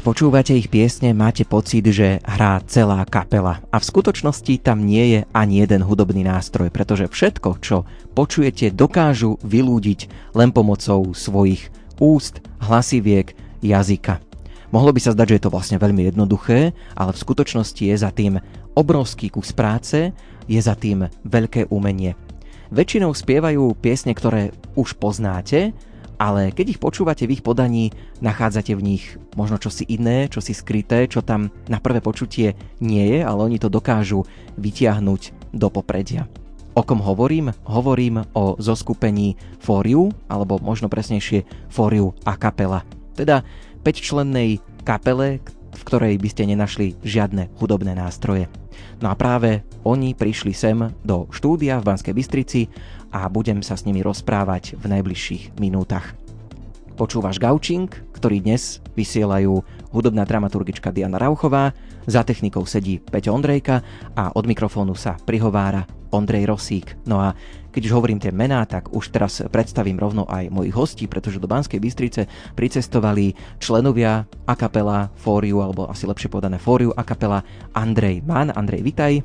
Keď počúvate ich piesne, máte pocit, že hrá celá kapela. A v skutočnosti tam nie je ani jeden hudobný nástroj, pretože všetko, čo počujete, dokážu vylúdiť len pomocou svojich úst, hlasiviek, jazyka. Mohlo by sa zdať, že je to vlastne veľmi jednoduché, ale v skutočnosti je za tým obrovský kus práce, je za tým veľké umenie. Väčšinou spievajú piesne, ktoré už poznáte, ale keď ich počúvate v ich podaní, nachádzate v nich možno čosi iné, čosi skryté, čo tam na prvé počutie nie je, ale oni to dokážu vytiahnuť do popredia. O kom hovorím? Hovorím o zoskupení Fóriu, alebo možno presnejšie Fóriu a kapela. Teda 5-člennej kapele, v ktorej by ste nenašli žiadne hudobné nástroje. No a práve oni prišli sem do štúdia v Banskej Bystrici a budem sa s nimi rozprávať v najbližších minútach. Počúvaš Gaučing, ktorý dnes vysielajú hudobná dramaturgička Diana Rauchová, za technikou sedí Peťo Ondrejka a od mikrofónu sa prihovára Ondrej Rosík. No a keď už hovorím tie mená, tak už teraz predstavím rovno aj mojich hostí, pretože do Banskej Bystrice pricestovali členovia akapela Fóriu, alebo asi lepšie povedané Fóriu akapela Andrej Mann. Andrej, vitaj.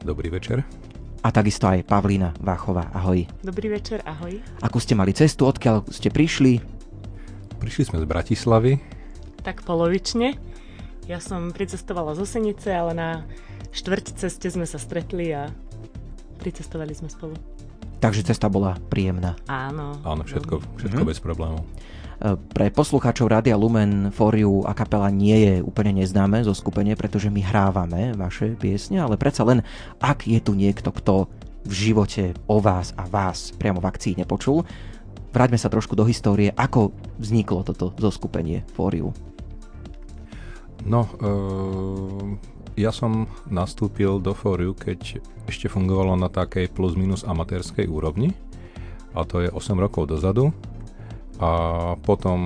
Dobrý večer a takisto aj Pavlína Váchová. Ahoj. Dobrý večer, ahoj. Akú ste mali cestu, odkiaľ ste prišli? Prišli sme z Bratislavy. Tak polovične. Ja som pricestovala z Osenice, ale na štvrť ceste sme sa stretli a pricestovali sme spolu. Takže cesta bola príjemná. Áno. Áno, všetko, všetko mm-hmm. bez problémov. Pre poslucháčov Rádia Lumen Fóriu a kapela nie je úplne neznáme zo skupenie, pretože my hrávame vaše piesne, ale predsa len, ak je tu niekto, kto v živote o vás a vás priamo v akcii nepočul, vráťme sa trošku do histórie, ako vzniklo toto zoskupenie Fóriu. No, e, ja som nastúpil do Fóriu, keď ešte fungovalo na takej plus minus amatérskej úrovni, a to je 8 rokov dozadu a potom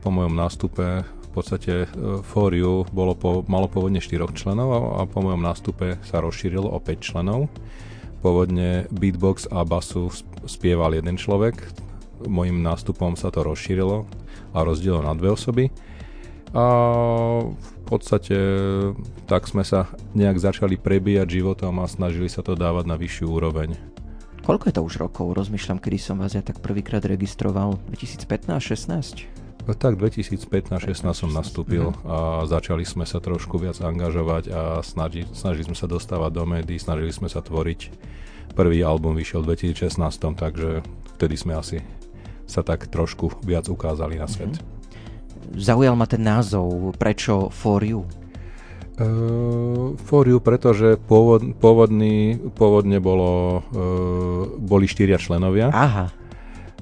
po mojom nástupe v podstate e, fóriu bolo po, malo pôvodne 4 členov a, po mojom nástupe sa rozšírilo o 5 členov. Pôvodne beatbox a basu spieval jeden človek, mojim nástupom sa to rozšírilo a rozdielilo na dve osoby. A v podstate tak sme sa nejak začali prebíjať životom a snažili sa to dávať na vyššiu úroveň. Koľko je to už rokov? Rozmýšľam, kedy som vás ja tak prvýkrát registroval. 2015-16? No tak 2015-16 som nastúpil mhm. a začali sme sa trošku viac angažovať a snaži, snažili sme sa dostávať do médií, snažili sme sa tvoriť. Prvý album vyšiel v 2016, takže vtedy sme asi sa tak trošku viac ukázali na svet. Mm-hmm. Zaujal ma ten názov, prečo For You? Uh, fóriu, pretože pôvod, pôvodný, pôvodne bolo, uh, boli štyria členovia. Aha.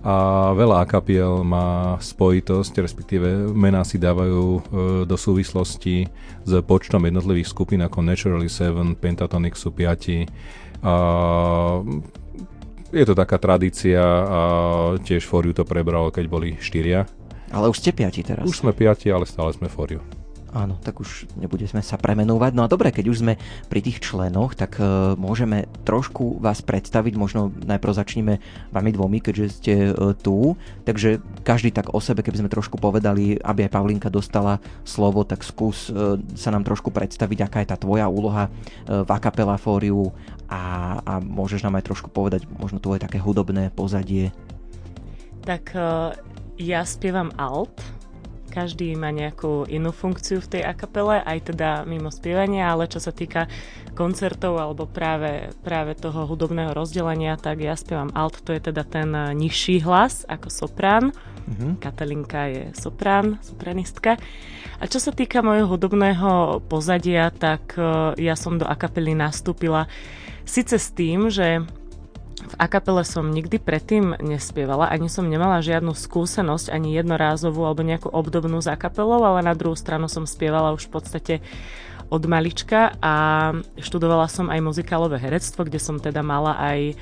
A veľa akapiel má spojitosť, respektíve mená si dávajú uh, do súvislosti s počtom jednotlivých skupín ako Naturally 7, Pentatonic sú 5. A je to taká tradícia a tiež Fóriu to prebral, keď boli štyria. Ale už ste piati teraz. Už sme piati, ale stále sme Fóriu. Áno, tak už nebudeme sa premenovať. No a dobre, keď už sme pri tých členoch, tak uh, môžeme trošku vás predstaviť, možno najprv začneme vami dvomi, keďže ste uh, tu. Takže každý tak o sebe, keby sme trošku povedali, aby aj Pavlinka dostala slovo, tak skús uh, sa nám trošku predstaviť, aká je tá tvoja úloha uh, v Acapella Fóriu a, a môžeš nám aj trošku povedať možno tvoje také hudobné pozadie. Tak uh, ja spievam alt, každý má nejakú inú funkciu v tej akapele, aj teda mimo spievania, ale čo sa týka koncertov alebo práve, práve toho hudobného rozdelenia, tak ja spievam alt, to je teda ten nižší hlas ako soprán. Mm-hmm. Katalinka je soprán, sopranistka. A čo sa týka mojho hudobného pozadia, tak e, ja som do akapely nastúpila síce s tým, že v akapele som nikdy predtým nespievala, ani som nemala žiadnu skúsenosť, ani jednorázovú alebo nejakú obdobnú s akapelou, ale na druhú stranu som spievala už v podstate od malička a študovala som aj muzikálové herectvo, kde som teda mala aj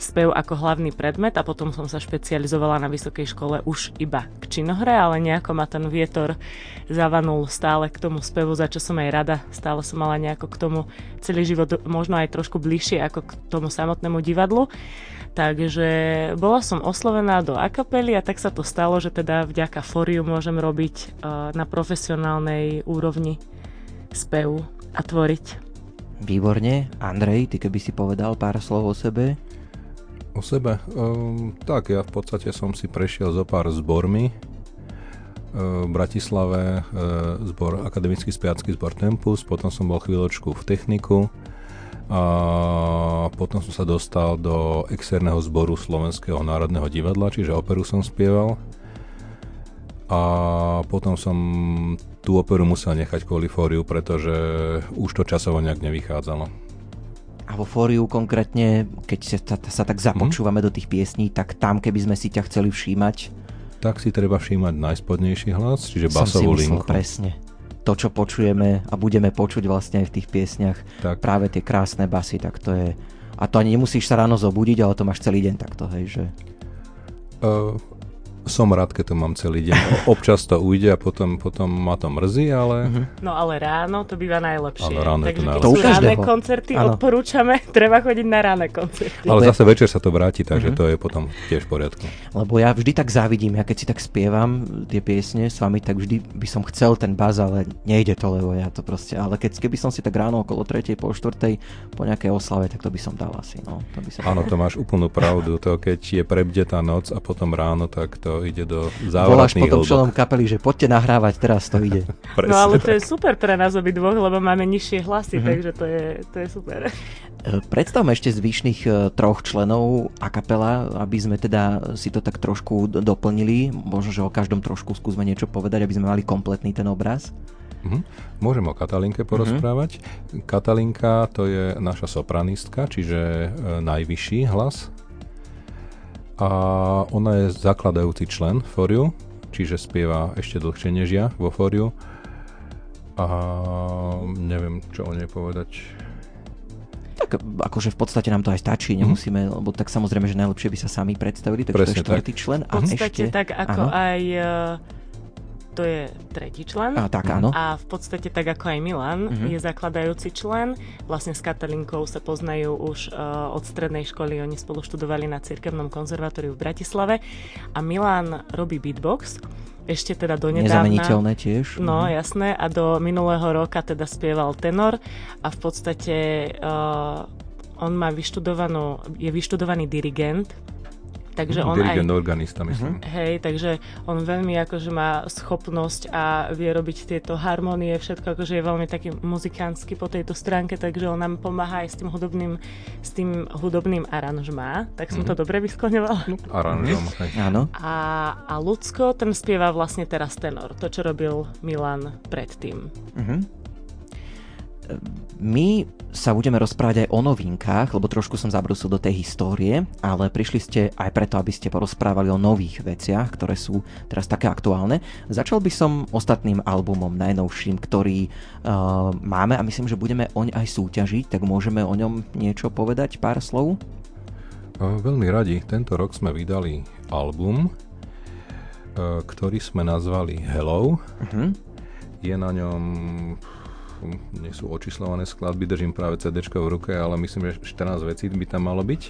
spev ako hlavný predmet a potom som sa špecializovala na vysokej škole už iba k činohre, ale nejako ma ten vietor zavanul stále k tomu spevu, za čo som aj rada. Stále som mala nejako k tomu celý život možno aj trošku bližšie ako k tomu samotnému divadlu. Takže bola som oslovená do akapely a tak sa to stalo, že teda vďaka Foriu môžem robiť uh, na profesionálnej úrovni spev a tvoriť. Výborne. Andrej, ty keby si povedal pár slov o sebe? O sebe? Um, tak, ja v podstate som si prešiel zo pár zbormi. Uh, v Bratislave uh, zbor, akademický spiacký zbor Tempus, potom som bol chvíľočku v techniku, a potom som sa dostal do externého zboru Slovenského národného divadla, čiže operu som spieval. A potom som tú operu musel nechať kvôli fóriu, pretože už to časovo nejak nevychádzalo. Vo fóriu konkrétne, keď sa, sa tak započúvame mm. do tých piesní, tak tam, keby sme si ťa chceli všímať, tak si treba všímať najspodnejší hlas, čiže basovú linku. presne to, čo počujeme a budeme počuť vlastne aj v tých piesniach, tak. práve tie krásne basy, tak to je... A to ani nemusíš sa ráno zobudiť, ale to máš celý deň takto, hej, že... Uh, som rád, keď to mám celý deň. Občas to ujde a potom, potom ma to mrzí, ale... Uh-huh. No ale ráno to býva najlepšie. Ale ráno Takže to keď sú ráne koncerty, ano. odporúčame, treba chodiť na ráne koncerty. Ale zase večer sa to vráti, takže uh-huh. to je potom tiež v poriadku. Lebo ja vždy tak závidím, ja keď si tak spievam tie piesne s vami, tak vždy by som chcel ten baz, ale nejde to, lebo ja to proste... Ale keď, keby som si tak ráno okolo 3. po 4. po nejakej oslave, tak to by som dal asi. No, to by som Áno, to máš úplnú pravdu. To keď je prebdetá noc a potom ráno, tak to to ide do Voláš potom členom kapely, že poďte nahrávať, teraz to ide. no ale to je super pre nás obi dvoch, lebo máme nižšie hlasy, mm-hmm. takže to je, to je super. E, predstavme ešte zvyšných e, troch členov a kapela, aby sme teda si to tak trošku doplnili. Možno, že o každom trošku skúsme niečo povedať, aby sme mali kompletný ten obraz. Mm-hmm. Môžem o Katalinke porozprávať. Mm-hmm. Katalinka to je naša sopranistka, čiže e, najvyšší hlas a ona je zakladajúci člen Foriu, čiže spieva ešte dlhšie než ja vo Foriu. A neviem, čo o nej povedať. Tak akože v podstate nám to aj stačí, mhm. nemusíme, mm. lebo tak samozrejme, že najlepšie by sa sami predstavili, takže Presne to je štvrtý tak. člen. A v podstate ešte, tak ako áno. aj uh, to je tretí člen. A, tak áno. A v podstate tak ako aj Milan mm-hmm. je zakladajúci člen. Vlastne s Katalinkou sa poznajú už uh, od strednej školy. Oni spolu študovali na Cirkevnom konzervatóriu v Bratislave. A Milan robí beatbox. Ešte teda do nedávna. Nezameniteľné tiež. No, mm. jasné. A do minulého roka teda spieval tenor. A v podstate uh, on má vyštudovanú, je vyštudovaný dirigent Takže on Dirigent aj, organista, myslím. Uh-huh. Hej, takže on veľmi akože má schopnosť a vie robiť tieto harmonie, všetko akože je veľmi taký muzikánsky po tejto stránke, takže on nám pomáha aj s tým hudobným, s tým hudobným aranžmá. Tak som uh-huh. to mhm. dobre vyskloňovala? No, aranžom, Áno. A, a Lucko, ten spieva vlastne teraz tenor, to čo robil Milan predtým. Uh-huh my sa budeme rozprávať aj o novinkách, lebo trošku som zabrusil do tej histórie, ale prišli ste aj preto, aby ste porozprávali o nových veciach, ktoré sú teraz také aktuálne. Začal by som ostatným albumom, najnovším, ktorý uh, máme a myslím, že budeme oň aj súťažiť, tak môžeme o ňom niečo povedať, pár slov? Veľmi radi. Tento rok sme vydali album, ktorý sme nazvali Hello. Uh-huh. Je na ňom nie sú očíslované skladby, držím práve CD v ruke, ale myslím, že 14 vecí by tam malo byť.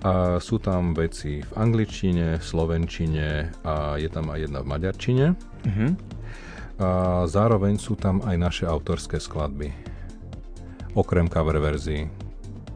A sú tam veci v angličtine, slovenčine a je tam aj jedna v maďarčine. Uh-huh. A zároveň sú tam aj naše autorské skladby. Okrem cover verzií.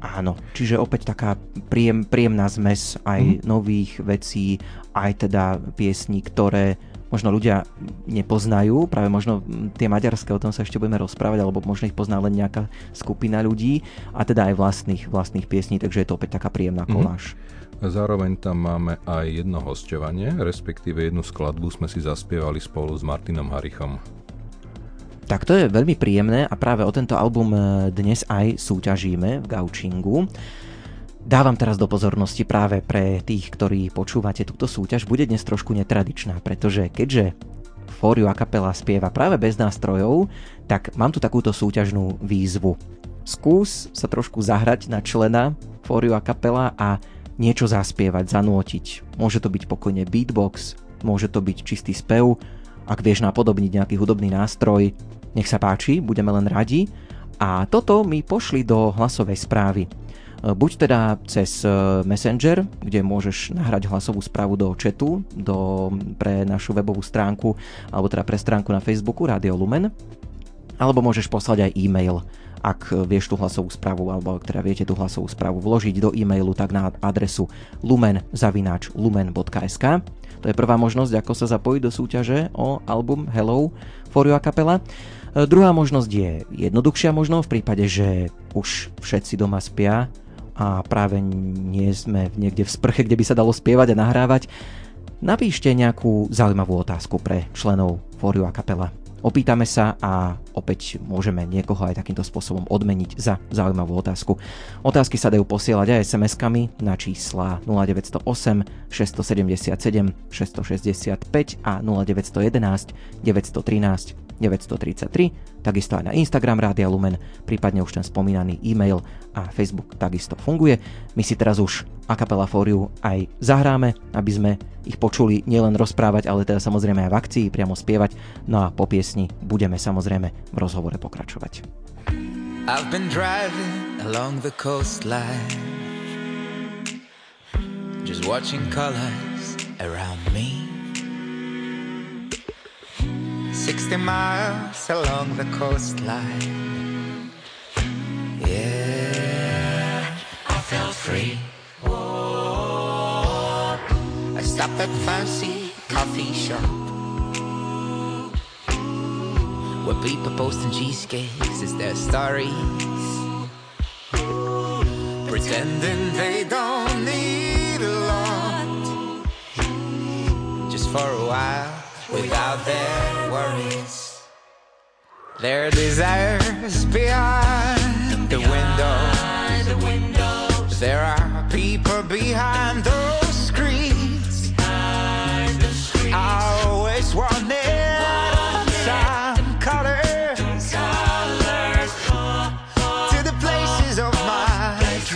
Áno, čiže opäť taká príjem, príjemná zmes aj mm. nových vecí, aj teda piesní, ktoré možno ľudia nepoznajú, práve možno tie maďarské, o tom sa ešte budeme rozprávať, alebo možno ich pozná len nejaká skupina ľudí a teda aj vlastných, vlastných piesní, takže je to opäť taká príjemná mhm. koláž. Mm-hmm. Zároveň tam máme aj jedno hostovanie, respektíve jednu skladbu sme si zaspievali spolu s Martinom Harichom. Tak to je veľmi príjemné a práve o tento album eh, dnes aj súťažíme v Gaučingu. Dávam teraz do pozornosti práve pre tých, ktorí počúvate túto súťaž, bude dnes trošku netradičná, pretože keďže Fóriu a kapela spieva práve bez nástrojov, tak mám tu takúto súťažnú výzvu. Skús sa trošku zahrať na člena Fóriu a kapela a niečo zaspievať, zanútiť. Môže to byť pokojne beatbox, môže to byť čistý spev, ak vieš napodobniť nejaký hudobný nástroj, nech sa páči, budeme len radi. A toto mi pošli do hlasovej správy buď teda cez Messenger, kde môžeš nahrať hlasovú správu do chatu, do, pre našu webovú stránku, alebo teda pre stránku na Facebooku Radio Lumen, alebo môžeš poslať aj e-mail ak vieš tú hlasovú správu alebo teda viete tú hlasovú správu vložiť do e-mailu, tak na adresu lumen.lumen.sk To je prvá možnosť, ako sa zapojiť do súťaže o album Hello for You a kapela. E, druhá možnosť je jednoduchšia možno v prípade, že už všetci doma spia a práve nie sme niekde v sprche, kde by sa dalo spievať a nahrávať. Napíšte nejakú zaujímavú otázku pre členov Fóriu a kapela Opýtame sa a opäť môžeme niekoho aj takýmto spôsobom odmeniť za zaujímavú otázku. Otázky sa dajú posielať aj SMS-kami na čísla 0908 677 665 a 0911 913 933, takisto aj na Instagram Rádia Lumen, prípadne už ten spomínaný e-mail a Facebook takisto funguje. My si teraz už a kapela Fóriu aj zahráme, aby sme ich počuli nielen rozprávať, ale teda samozrejme aj v akcii priamo spievať. No a po piesni budeme samozrejme v rozhovore pokračovať. I've been driving along the coastline Just watching colors around me 60 miles along the coastline. Yeah, I felt free. Whoa. I stopped at fancy coffee shop where people posting cheesecakes is their stories, pretending they don't need a lot just for a while without their worries. Their desires beyond, beyond the window. The windows. There are people behind those screens. Behind the screens. to always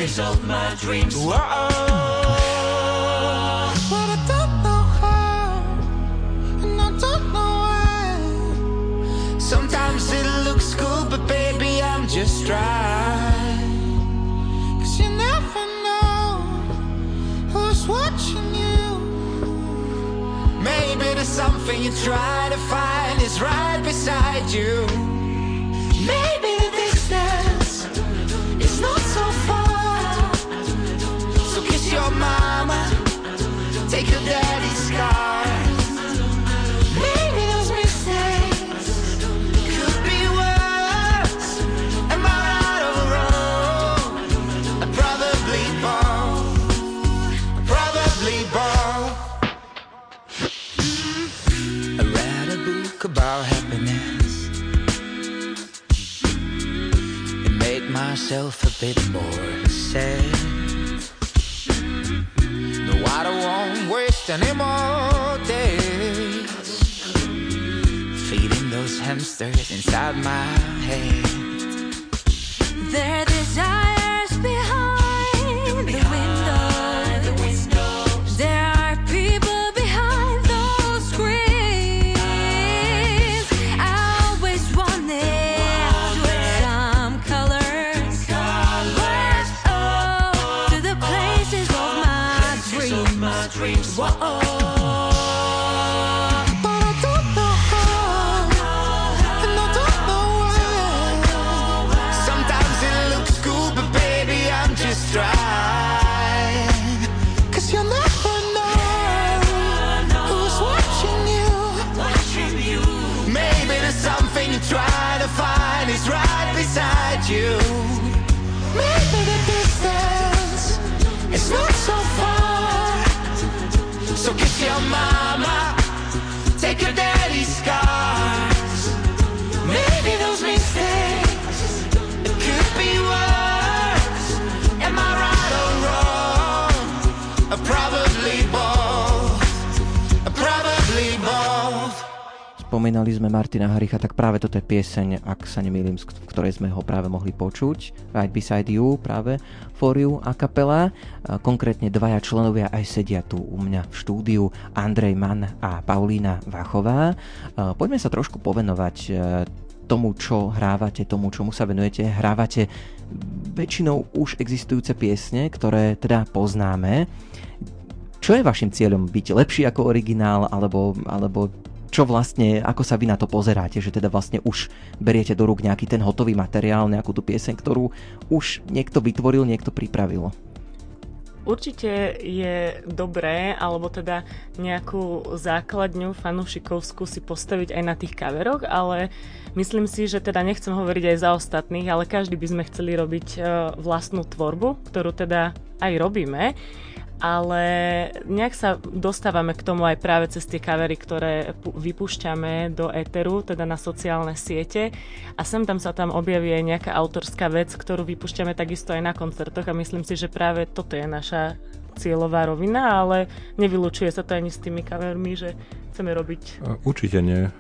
places of my dreams. Whoa. Try. Cause you never know who's watching you. Maybe there's something you try to find is right beside you. Bit more sad. No, I don't want waste any more days feeding those hamsters inside my head. Spomínali sme Martina Haricha, tak práve toto je pieseň, ak sa nemýlim, v ktorej sme ho práve mohli počuť. Right Beside You, práve For You a kapela. Konkrétne dvaja členovia aj sedia tu u mňa v štúdiu, Andrej Mann a Paulína Vachová. Poďme sa trošku povenovať e, tomu, čo hrávate, tomu, čomu sa venujete. Hrávate väčšinou už existujúce piesne, ktoré teda poznáme. Čo je vašim cieľom? Byť lepší ako originál, alebo, alebo čo vlastne, ako sa vy na to pozeráte, že teda vlastne už beriete do rúk nejaký ten hotový materiál, nejakú tú pieseň, ktorú už niekto vytvoril, niekto pripravil? Určite je dobré, alebo teda nejakú základňu fanúšikovskú si postaviť aj na tých kaveroch, ale myslím si, že teda nechcem hovoriť aj za ostatných, ale každý by sme chceli robiť e, vlastnú tvorbu, ktorú teda aj robíme ale nejak sa dostávame k tomu aj práve cez tie kavery, ktoré vypúšťame do éteru, teda na sociálne siete. A sem tam sa tam objaví aj nejaká autorská vec, ktorú vypúšťame takisto aj na koncertoch. A myslím si, že práve toto je naša cieľová rovina, ale nevylučuje sa to ani s tými kavermi, že chceme robiť... Určite nie.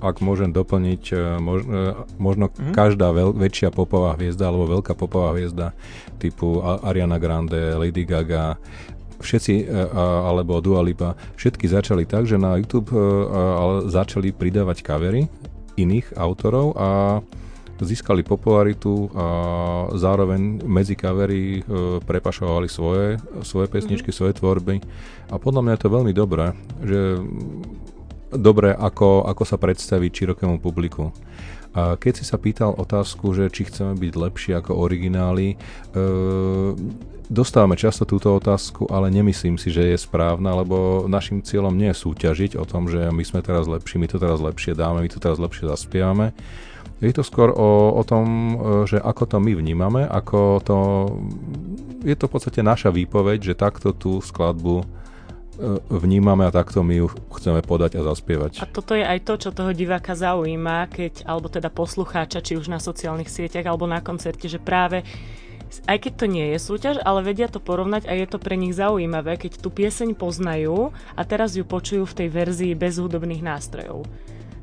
Ak môžem doplniť, možno, možno mm. každá veľ, väčšia popová hviezda alebo veľká popová hviezda typu Ariana Grande, Lady Gaga, všetci, e, alebo Dua Lipa, všetky začali tak, že na YouTube e, začali pridávať kavery iných autorov a získali popularitu a zároveň medzi kavery e, prepašovali svoje, svoje pesničky, mm-hmm. svoje tvorby. A podľa mňa je to veľmi dobré, že dobré, ako, ako sa predstaviť širokému publiku. A keď si sa pýtal otázku, že či chceme byť lepší ako origináli, e, dostávame často túto otázku, ale nemyslím si, že je správna, lebo našim cieľom nie je súťažiť o tom, že my sme teraz lepší, my to teraz lepšie dáme, my to teraz lepšie zaspievame. Je to skôr o, o tom, e, že ako to my vnímame, ako to... Je to v podstate naša výpoveď, že takto tú skladbu vnímame a takto my ju chceme podať a zaspievať. A toto je aj to, čo toho diváka zaujíma, keď, alebo teda poslucháča, či už na sociálnych sieťach alebo na koncerte, že práve aj keď to nie je súťaž, ale vedia to porovnať a je to pre nich zaujímavé, keď tú pieseň poznajú a teraz ju počujú v tej verzii bez hudobných nástrojov.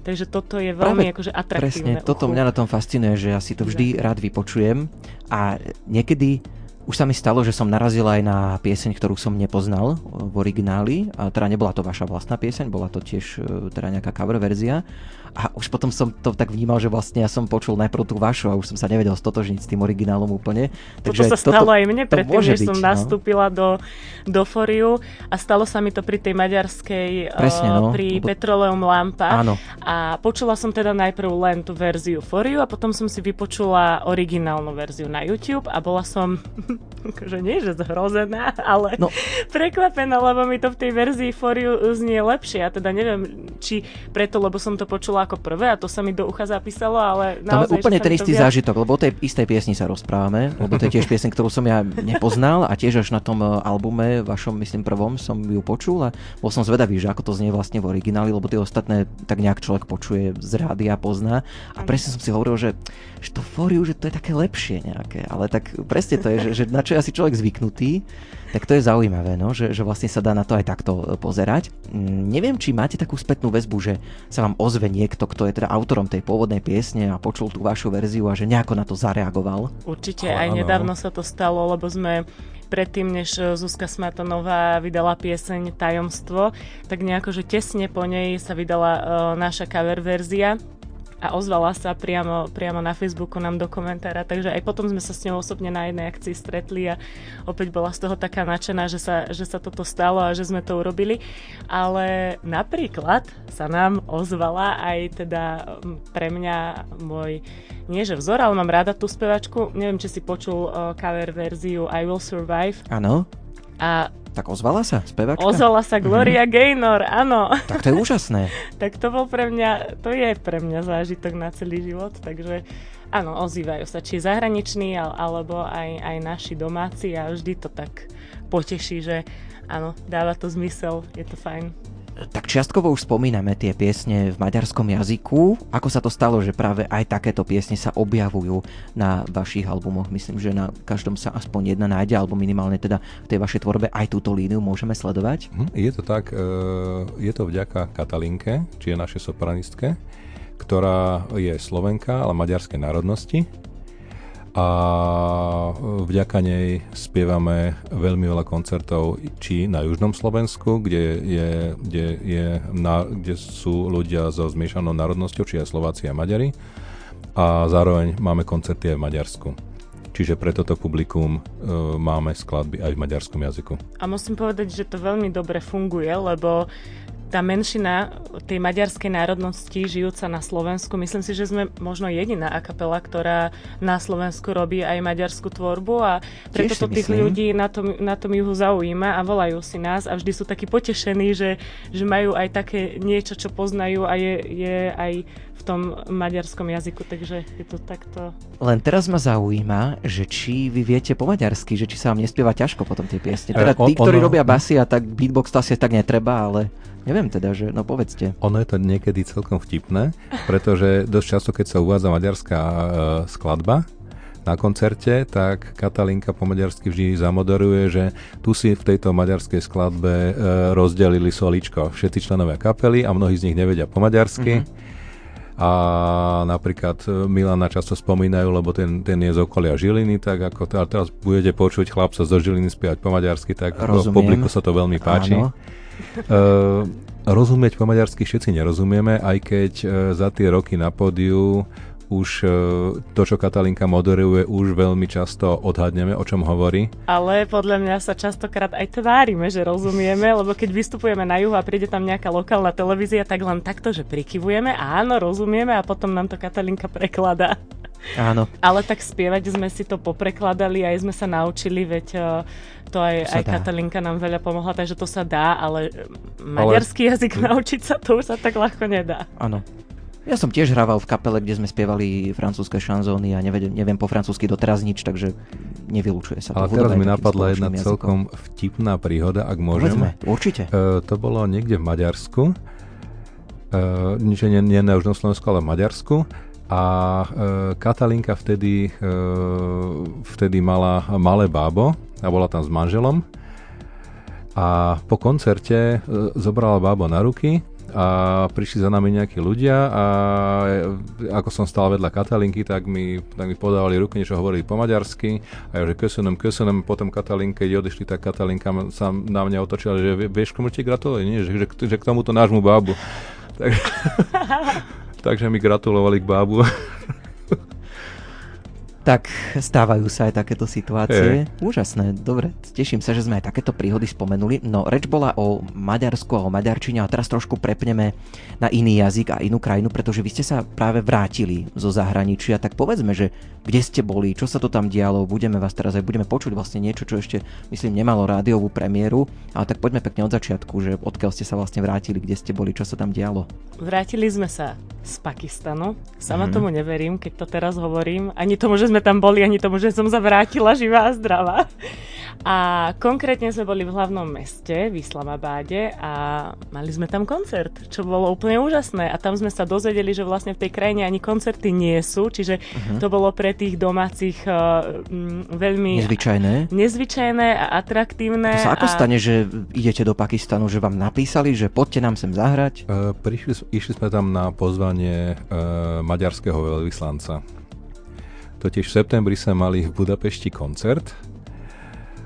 Takže toto je veľmi Práve akože atraktívne. Presne, toto mňa na tom fascinuje, že ja si to vždy rád vypočujem a niekedy už sa mi stalo, že som narazil aj na pieseň, ktorú som nepoznal v origináli. A teda nebola to vaša vlastná pieseň, bola to tiež e, teda nejaká cover verzia. A už potom som to tak vnímal, že vlastne ja som počul najprv tú vašu a už som sa nevedel stotožniť s tým originálom úplne. Takže toto sa stalo toto, aj mne predtým, než som no. nastúpila do, do Foriu a stalo sa mi to pri tej maďarskej, Presne, no, pri lebo... Petroleum Lampa. Áno. A počula som teda najprv len tú verziu Foriu a potom som si vypočula originálnu verziu na YouTube a bola som akože nie, že zhrozená, ale no. prekvapená, lebo mi to v tej verzii Foriu znie lepšie. A teda neviem, či preto, lebo som to počula ako prvé a to sa mi do ucha zapísalo, ale naozaj... To je úplne ten istý viac... zážitok, lebo o tej istej piesni sa rozprávame, lebo to je tiež piesň, ktorú som ja nepoznal a tiež až na tom e, albume, vašom, myslím, prvom, som ju počul a bol som zvedavý, že ako to znie vlastne v origináli, lebo tie ostatné tak nejak človek počuje z rádia, pozná. A presne som si hovoril, že, že to Foriu, že to je také lepšie nejaké, ale tak presne to je, že, že na čo je asi človek zvyknutý, tak to je zaujímavé, no, že, že vlastne sa dá na to aj takto e, pozerať. Mm, neviem, či máte takú spätnú väzbu, že sa vám ozve niekto, kto je teda autorom tej pôvodnej piesne a počul tú vašu verziu a že nejako na to zareagoval. Určite, aj nedávno sa to stalo, lebo sme predtým, než e, Zuzka Smatanová vydala pieseň Tajomstvo, tak nejako, že tesne po nej sa vydala uh, naša cover verzia a ozvala sa priamo, priamo na Facebooku nám do komentára, takže aj potom sme sa s ňou osobne na jednej akcii stretli a opäť bola z toho taká nadšená, že sa, že sa toto stalo a že sme to urobili. Ale napríklad sa nám ozvala aj teda pre mňa môj nie že vzor, ale mám rada tú spevačku. Neviem, či si počul cover verziu I Will Survive. Áno. A tak ozvala sa spevačka? Ozvala sa Gloria mm-hmm. Gaynor, áno. Tak to je úžasné. tak to bol pre mňa, to je pre mňa zážitok na celý život, takže áno, ozývajú sa, či zahraniční, alebo aj, aj naši domáci a vždy to tak poteší, že áno, dáva to zmysel, je to fajn. Tak čiastkovo už spomíname tie piesne v maďarskom jazyku. Ako sa to stalo, že práve aj takéto piesne sa objavujú na vašich albumoch? Myslím, že na každom sa aspoň jedna nájde, alebo minimálne teda v tej vašej tvorbe aj túto líniu môžeme sledovať? Hm, je to tak, e, je to vďaka Katalinke, či je našej sopranistke, ktorá je Slovenka, ale maďarskej národnosti a vďaka nej spievame veľmi veľa koncertov či na južnom Slovensku, kde, je, kde, je, na, kde sú ľudia so zmiešanou národnosťou, či aj Slováci a Maďari a zároveň máme koncerty aj v Maďarsku. čiže pre toto publikum uh, máme skladby aj v maďarskom jazyku. A musím povedať, že to veľmi dobre funguje, lebo tá menšina tej maďarskej národnosti žijúca na Slovensku, myslím si, že sme možno jediná akapela, ktorá na Slovensku robí aj maďarskú tvorbu a preto to tých ľudí na tom, na tom juhu zaujíma a volajú si nás a vždy sú takí potešení, že, že majú aj také niečo, čo poznajú a je, je aj tom maďarskom jazyku, takže je to takto. Len teraz ma zaujíma, že či vy viete po maďarsky, že či sa vám nespieva ťažko potom tie piesne. Teda tí, ktorí robia basy a tak beatbox to asi tak netreba, ale Neviem teda, že, no povedzte. Ono je to niekedy celkom vtipné, pretože dosť často, keď sa uvádza maďarská uh, skladba, na koncerte, tak Katalinka po maďarsky vždy zamodoruje, že tu si v tejto maďarskej skladbe e, rozdelili soličko všetci členovia kapely a mnohí z nich nevedia po maďarsky. Mm-hmm. A napríklad e, Milana často spomínajú, lebo ten, ten je z okolia Žiliny, tak ako teraz budete počuť chlapca zo Žiliny spievať po maďarsky, tak Rozumiem. publiku sa to veľmi páči. Áno. Uh, rozumieť po maďarsky všetci nerozumieme, aj keď uh, za tie roky na pódiu už uh, to, čo Katalinka moderuje, už veľmi často odhadneme, o čom hovorí. Ale podľa mňa sa častokrát aj tvárime, že rozumieme, lebo keď vystupujeme na juhu a príde tam nejaká lokálna televízia, tak len takto, že prikyvujeme, áno, rozumieme a potom nám to Katalinka prekladá. Áno. Ale tak spievať sme si to poprekladali, aj sme sa naučili, veď uh, to aj, aj Katalinka nám veľa pomohla, takže to sa dá, ale maďarský ale... jazyk naučiť sa to už sa tak ľahko nedá. Áno. Ja som tiež hrával v kapele, kde sme spievali francúzske šanzóny a neviem, neviem po francúzsky doteraz nič, takže nevylučuje sa to. Ale teraz mi napadla jedna jazykom. celkom vtipná príhoda, ak môžem. Povedzme, určite. Uh, to bolo niekde v Maďarsku. Uh, nie, nie, nie na Slovensku, ale v Maďarsku a e, Katalinka vtedy, e, vtedy mala malé bábo a bola tam s manželom a po koncerte e, zobrala bábo na ruky a prišli za nami nejakí ľudia a ako som stál vedľa Katalinky, tak mi, tak mi podávali ruky, niečo hovorili po maďarsky a ja že kösunem, kösunem, potom Katalinke, keď odišli, tak Katalinka sa na mňa otočila, že vieš, komu ti gratulujem, nie? Že, že, že, k tomuto nášmu bábu. Tak, takže mi gratulovali k bábu. Tak stávajú sa aj takéto situácie. Hey. Úžasné, dobre. Teším sa, že sme aj takéto príhody spomenuli. No, reč bola o Maďarsku a o Maďarčine a teraz trošku prepneme na iný jazyk a inú krajinu, pretože vy ste sa práve vrátili zo zahraničia. Tak povedzme, že kde ste boli, čo sa to tam dialo. Budeme vás teraz aj budeme počuť vlastne niečo, čo ešte, myslím, nemalo rádiovú premiéru. Ale tak poďme pekne od začiatku, že odkiaľ ste sa vlastne vrátili, kde ste boli, čo sa tam dialo. Vrátili sme sa z Pakistanu. Sama mm-hmm. tomu neverím, keď to teraz hovorím. Ani tomu, že sme tam boli, ani tomu, že som sa vrátila živá a zdravá. A konkrétne sme boli v hlavnom meste, v Islamabáde a mali sme tam koncert, čo bolo úplne úžasné. A tam sme sa dozvedeli, že vlastne v tej krajine ani koncerty nie sú, čiže uh-huh. to bolo pre tých domácich uh, veľmi... Nezvyčajné. Nezvyčajné a atraktívne. To sa ako a... stane, že idete do Pakistanu, že vám napísali, že poďte nám sem zahrať? Uh, prišli, išli sme tam na pozvanie uh, maďarského veľvyslanca. Totiž v septembri sme mali v Budapešti koncert.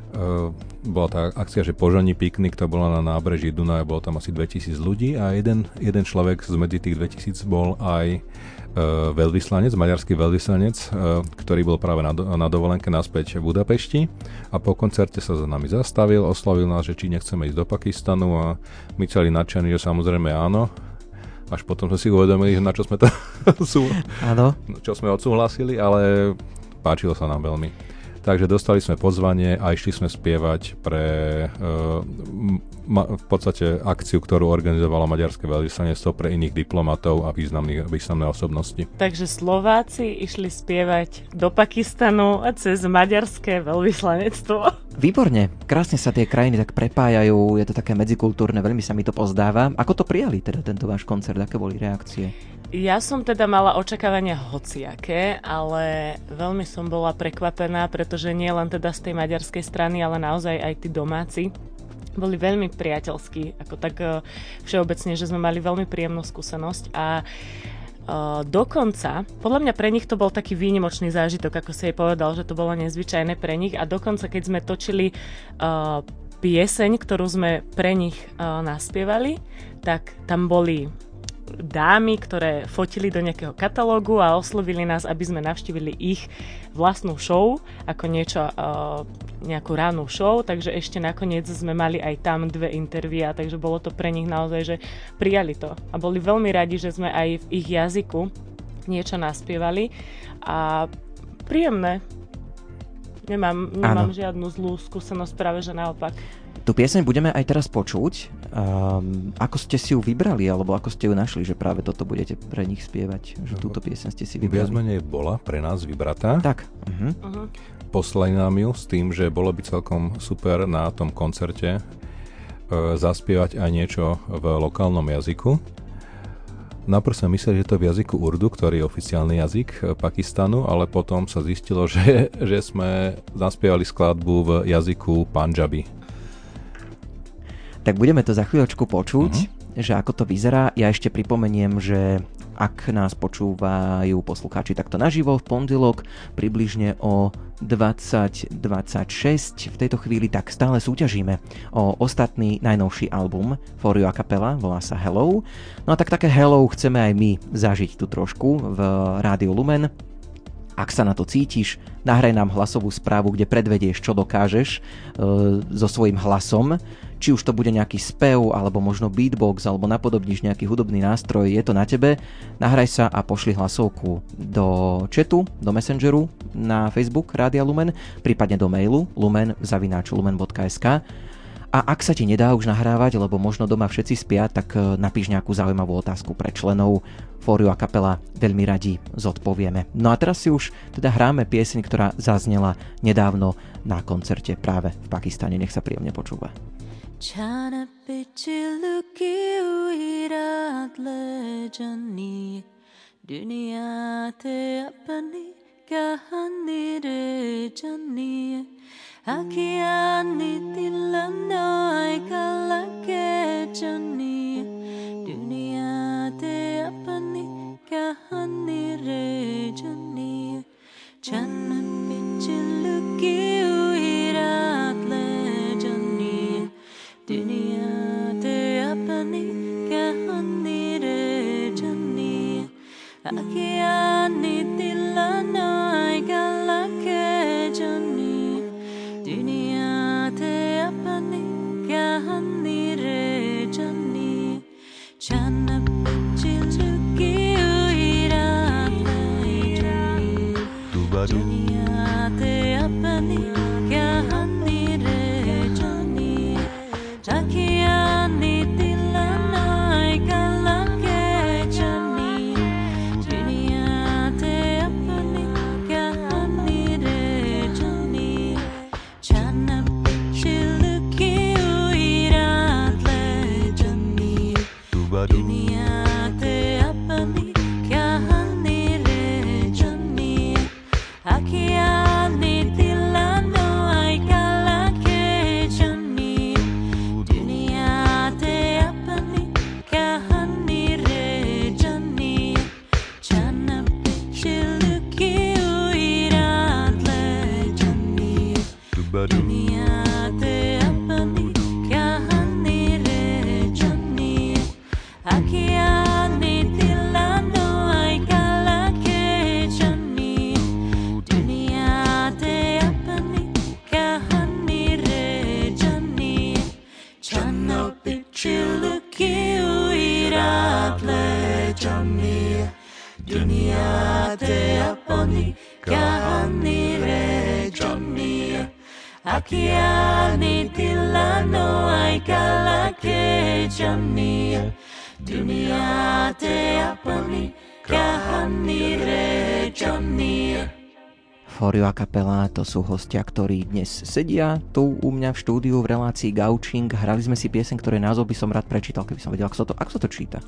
Uh, bola tá akcia, že požaní piknik, to bola na nábreží Dunaja, bolo tam asi 2000 ľudí a jeden, jeden človek z medzi tých 2000 bol aj uh, veľvyslanec, maďarský veľvyslanec, uh, ktorý bol práve na, do, na dovolenke naspäť v Budapešti a po koncerte sa za nami zastavil, oslovil nás, že či nechceme ísť do Pakistanu a my celí nadšení, že samozrejme áno, až potom sme si uvedomili, že na čo sme to sú, čo sme odsúhlasili, ale páčilo sa nám veľmi. Takže dostali sme pozvanie a išli sme spievať pre uh, ma, v podstate akciu, ktorú organizovalo Maďarské veľvyslanectvo pre iných diplomatov a významné osobnosti. Takže Slováci išli spievať do Pakistanu a cez Maďarské veľvyslanectvo. Výborne, krásne sa tie krajiny tak prepájajú, je to také medzikultúrne, veľmi sa mi to pozdáva. Ako to prijali teda tento váš koncert, aké boli reakcie? Ja som teda mala očakávania hociaké, ale veľmi som bola prekvapená, pretože nie len teda z tej maďarskej strany, ale naozaj aj tí domáci boli veľmi priateľskí, ako tak uh, všeobecne, že sme mali veľmi príjemnú skúsenosť. A Uh, dokonca, podľa mňa pre nich to bol taký výnimočný zážitok, ako si jej povedal, že to bolo nezvyčajné pre nich. A dokonca keď sme točili uh, pieseň, ktorú sme pre nich uh, naspievali, tak tam boli dámy, ktoré fotili do nejakého katalógu a oslovili nás, aby sme navštívili ich vlastnú show, ako niečo, uh, nejakú rannú show, takže ešte nakoniec sme mali aj tam dve intervía, takže bolo to pre nich naozaj, že prijali to. A boli veľmi radi, že sme aj v ich jazyku niečo naspievali a príjemné. Nemám, nemám žiadnu zlú skúsenosť, práve že naopak. Tu pieseň budeme aj teraz počuť. Um, ako ste si ju vybrali, alebo ako ste ju našli, že práve toto budete pre nich spievať? Že túto pieseň ste si vybrali? Viac menej bola pre nás vybratá. Tak. Uh-huh. Uh-huh. Poslali nám ju s tým, že bolo by celkom super na tom koncerte uh, zaspievať aj niečo v lokálnom jazyku. Najprv sme mysleli, že to je v jazyku Urdu, ktorý je oficiálny jazyk e, Pakistanu, ale potom sa zistilo, že, že sme zaspievali skladbu v jazyku Punjabi tak budeme to za chvíľočku počuť, uh-huh. že ako to vyzerá. Ja ešte pripomeniem, že ak nás počúvajú poslucháči takto naživo v pondelok približne o 2026 v tejto chvíli, tak stále súťažíme o ostatný najnovší album For You a Capella, volá sa Hello. No a tak také Hello chceme aj my zažiť tu trošku v Rádiu Lumen. Ak sa na to cítiš, nahraj nám hlasovú správu, kde predvedieš, čo dokážeš e, so svojím hlasom či už to bude nejaký spev, alebo možno beatbox, alebo napodobníš nejaký hudobný nástroj, je to na tebe. Nahraj sa a pošli hlasovku do chatu, do messengeru na Facebook Rádia Lumen, prípadne do mailu lumen.lumen.sk a ak sa ti nedá už nahrávať, lebo možno doma všetci spia, tak e, napíš nejakú zaujímavú otázku pre členov. Fóriu a kapela veľmi radi zodpovieme. No a teraz si už teda hráme pieseň, ktorá zaznela nedávno na koncerte práve v Pakistane. Nech sa príjemne počúva. Dunia te apani kahani re janni Akian nitillä noin kalla kejan kahani re jani sú hostia, ktorí dnes sedia tu u mňa v štúdiu v relácii Gauching. Hrali sme si piesen, ktoré názov by som rád prečítal, keby som vedel, ako sa to, ako sa to číta.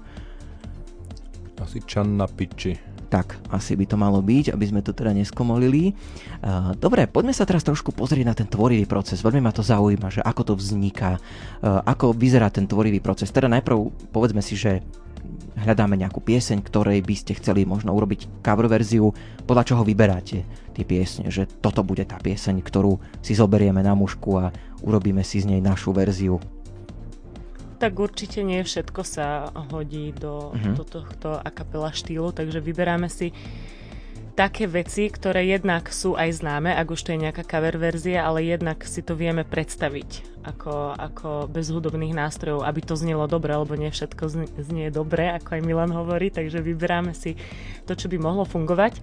Asi Čanna Piči. Tak, asi by to malo byť, aby sme to teda neskomolili. Uh, dobre, poďme sa teraz trošku pozrieť na ten tvorivý proces. Veľmi ma to zaujíma, že ako to vzniká, uh, ako vyzerá ten tvorivý proces. Teda najprv povedzme si, že hľadáme nejakú pieseň, ktorej by ste chceli možno urobiť cover verziu, podľa čoho vyberáte tie piesne, že toto bude tá pieseň, ktorú si zoberieme na mužku a urobíme si z nej našu verziu. tak určite nie všetko sa hodí do, uh-huh. do tohto a kapela štýlu, takže vyberáme si také veci, ktoré jednak sú aj známe, ak už to je nejaká cover verzia, ale jednak si to vieme predstaviť ako, ako bez hudobných nástrojov, aby to znelo dobre, lebo nie všetko znie dobre, ako aj Milan hovorí, takže vyberáme si to, čo by mohlo fungovať.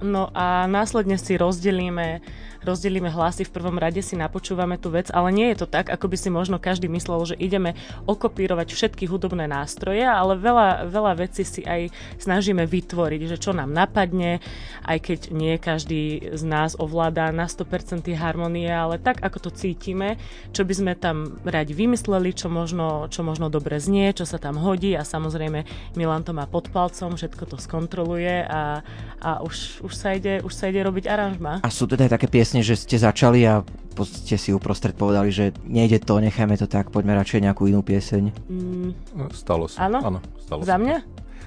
No a následne si rozdelíme rozdelíme hlasy, v prvom rade si napočúvame tú vec, ale nie je to tak, ako by si možno každý myslel, že ideme okopírovať všetky hudobné nástroje, ale veľa, veľa vecí si aj snažíme vytvoriť, že čo nám napadne, aj keď nie každý z nás ovládá na 100% harmonie, ale tak, ako to cítime, čo by sme tam radi vymysleli, čo možno, čo možno dobre znie, čo sa tam hodí a samozrejme Milan to má pod palcom, všetko to skontroluje a, a už, už, sa ide, už sa ide robiť aranžma. A sú teda také piesne, presne, že ste začali a ste si uprostred povedali, že nejde to, nechajme to tak, poďme radšej nejakú inú pieseň. Mm. Stalo sa. Áno? Áno stalo Za mňa?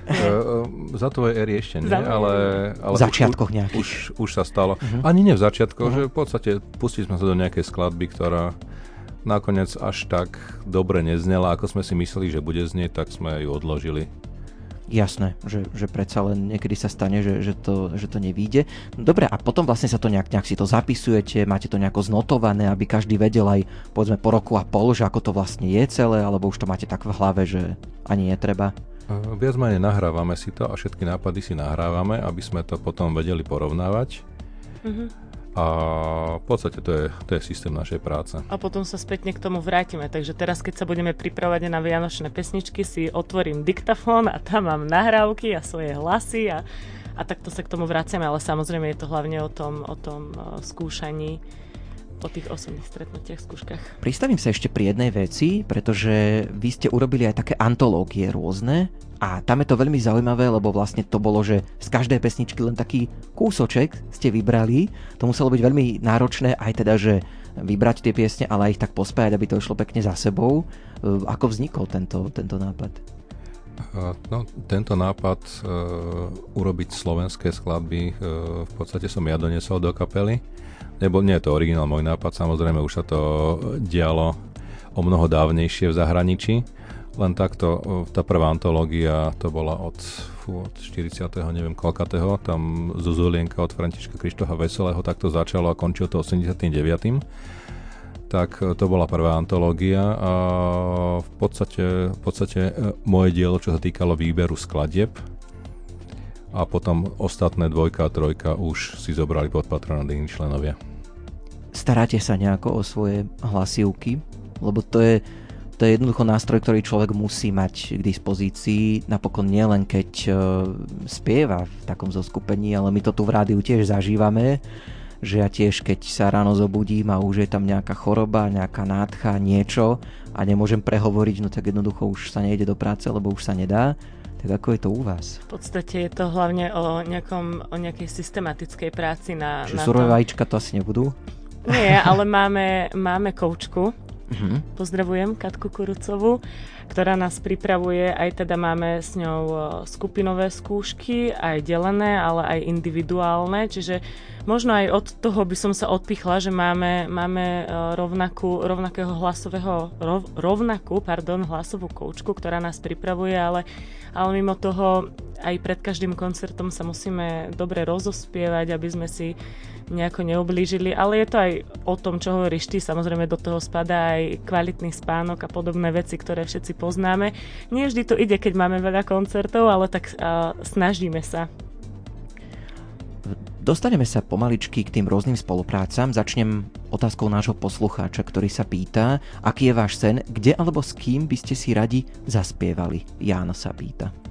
Uh, za tvoje éry ešte nie, ale, ale... V začiatkoch nejakých. Už, už sa stalo. Uh-huh. Ani nie v začiatkoch, uh-huh. že v podstate pustili sme sa do nejakej skladby, ktorá nakoniec až tak dobre neznela, ako sme si mysleli, že bude znieť, tak sme ju odložili jasné, že, že predsa len niekedy sa stane, že, že, to, že to nevíde. Dobre, a potom vlastne sa to nejak, nejak si to zapisujete, máte to nejako znotované, aby každý vedel aj povedzme po roku a pol, že ako to vlastne je celé, alebo už to máte tak v hlave, že ani netreba. Viac menej nahrávame si to a všetky nápady si nahrávame, aby sme to potom vedeli porovnávať. Mm-hmm a v podstate to je, to je systém našej práce. A potom sa spätne k tomu vrátime. Takže teraz, keď sa budeme pripravať na vianočné pesničky, si otvorím diktafón a tam mám nahrávky a svoje hlasy a, a takto sa k tomu vraciame. Ale samozrejme je to hlavne o tom, o tom skúšaní po tých osobných stretnutiach, skúškach. Pristavím sa ešte pri jednej veci, pretože vy ste urobili aj také antológie rôzne a tam je to veľmi zaujímavé, lebo vlastne to bolo, že z každej pesničky len taký kúsoček ste vybrali. To muselo byť veľmi náročné aj teda, že vybrať tie piesne, ale aj ich tak pospájať, aby to išlo pekne za sebou. E, ako vznikol tento, tento nápad? No, tento nápad uh, urobiť slovenské skladby uh, v podstate som ja donesol do kapely nebo nie je to originál môj nápad, samozrejme už sa to dialo o mnoho dávnejšie v zahraničí, len takto tá prvá antológia to bola od, fú, od 40. neviem koľkatého, tam Zuzulienka od Františka Krištoha Veselého takto začalo a končilo to 89 tak to bola prvá antológia a v podstate, v podstate e, moje dielo, čo sa týkalo výberu skladieb a potom ostatné dvojka a trojka už si zobrali pod patronát iní členovia. Staráte sa nejako o svoje hlasivky? Lebo to je, to je jednoducho nástroj, ktorý človek musí mať k dispozícii, napokon nielen keď uh, spieva v takom zoskupení, ale my to tu v rádiu tiež zažívame, že ja tiež keď sa ráno zobudím a už je tam nejaká choroba, nejaká nádcha, niečo a nemôžem prehovoriť, no tak jednoducho už sa nejde do práce, lebo už sa nedá. Tak ako je to u vás? V podstate je to hlavne o, nejakom, o nejakej systematickej práci na... Že surové vajíčka to asi nebudú? Nie, ale máme, máme koučku. Uh-huh. Pozdravujem Katku Kurucovú, ktorá nás pripravuje, aj teda máme s ňou e, skupinové skúšky, aj delené, ale aj individuálne, čiže možno aj od toho by som sa odpichla, že máme, máme e, rovnakú, rovnakého hlasového, rov, rovnakú pardon, hlasovú koučku, ktorá nás pripravuje, ale, ale mimo toho aj pred každým koncertom sa musíme dobre rozospievať, aby sme si nejako neublížili, ale je to aj o tom, čo hovoríš ty, samozrejme do toho spadá aj kvalitný spánok a podobné veci, ktoré všetci poznáme. Nie vždy to ide, keď máme veľa koncertov, ale tak uh, snažíme sa. Dostaneme sa pomaličky k tým rôznym spoluprácam. Začnem otázkou nášho poslucháča, ktorý sa pýta, aký je váš sen, kde alebo s kým by ste si radi zaspievali. Ján sa pýta.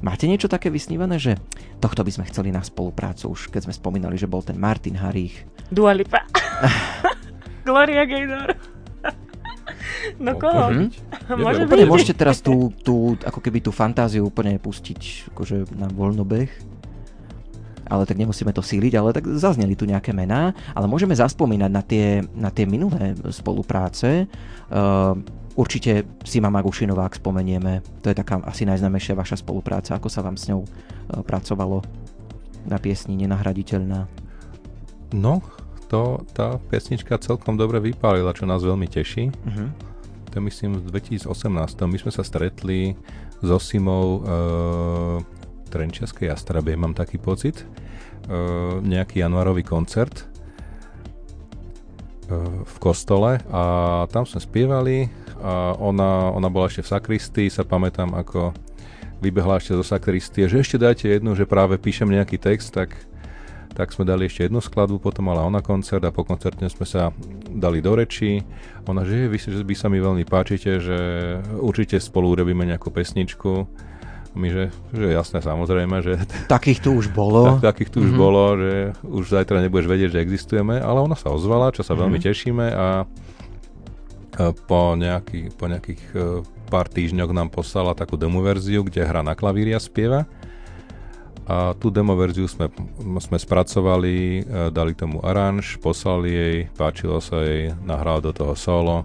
Máte niečo také vysnívané, že tohto by sme chceli na spoluprácu už, keď sme spomínali, že bol ten Martin Harich. Dua Lipa. Gloria Gaynor. No koho? Môže úplne môžete teraz tú, tú, ako keby tú fantáziu úplne pustiť akože na voľnobeh. Ale tak nemusíme to síliť, ale tak zazneli tu nejaké mená, ale môžeme zaspomínať na tie, na tie minulé spolupráce. Uh, Určite Sima Magušinová, ak spomenieme, to je taká asi najznámejšia vaša spolupráca, ako sa vám s ňou e, pracovalo na piesni Nenahraditeľná. No, to, tá piesnička celkom dobre vypálila, čo nás veľmi teší. Uh-huh. to myslím v 2018. My sme sa stretli so Simou e, Trenčiaskej Jastrabie, mám taký pocit. E, nejaký januárový koncert v kostole a tam sme spievali a ona, ona bola ešte v sakristii, sa pamätám ako vybehla ešte zo sakristie, že ešte dajte jednu, že práve píšem nejaký text, tak tak sme dali ešte jednu skladbu, potom mala ona koncert a po koncerte sme sa dali do reči. Ona, že vy že by sa mi veľmi páčite, že určite spolu urobíme nejakú pesničku. My, že, že jasné, samozrejme, že... Takých tu už bolo. Tak, takých tu mm-hmm. už mhm. bolo, že už zajtra nebudeš vedieť, že existujeme, ale ona sa ozvala, čo sa mm-hmm. veľmi mhm. tešíme a po, nejaký, po nejakých e, pár týždňoch nám poslala takú demo verziu, kde hra na klavíri a spieva a tú demo verziu sme, sme spracovali, e, dali tomu aranž, poslali jej, páčilo sa jej, nahrala do toho solo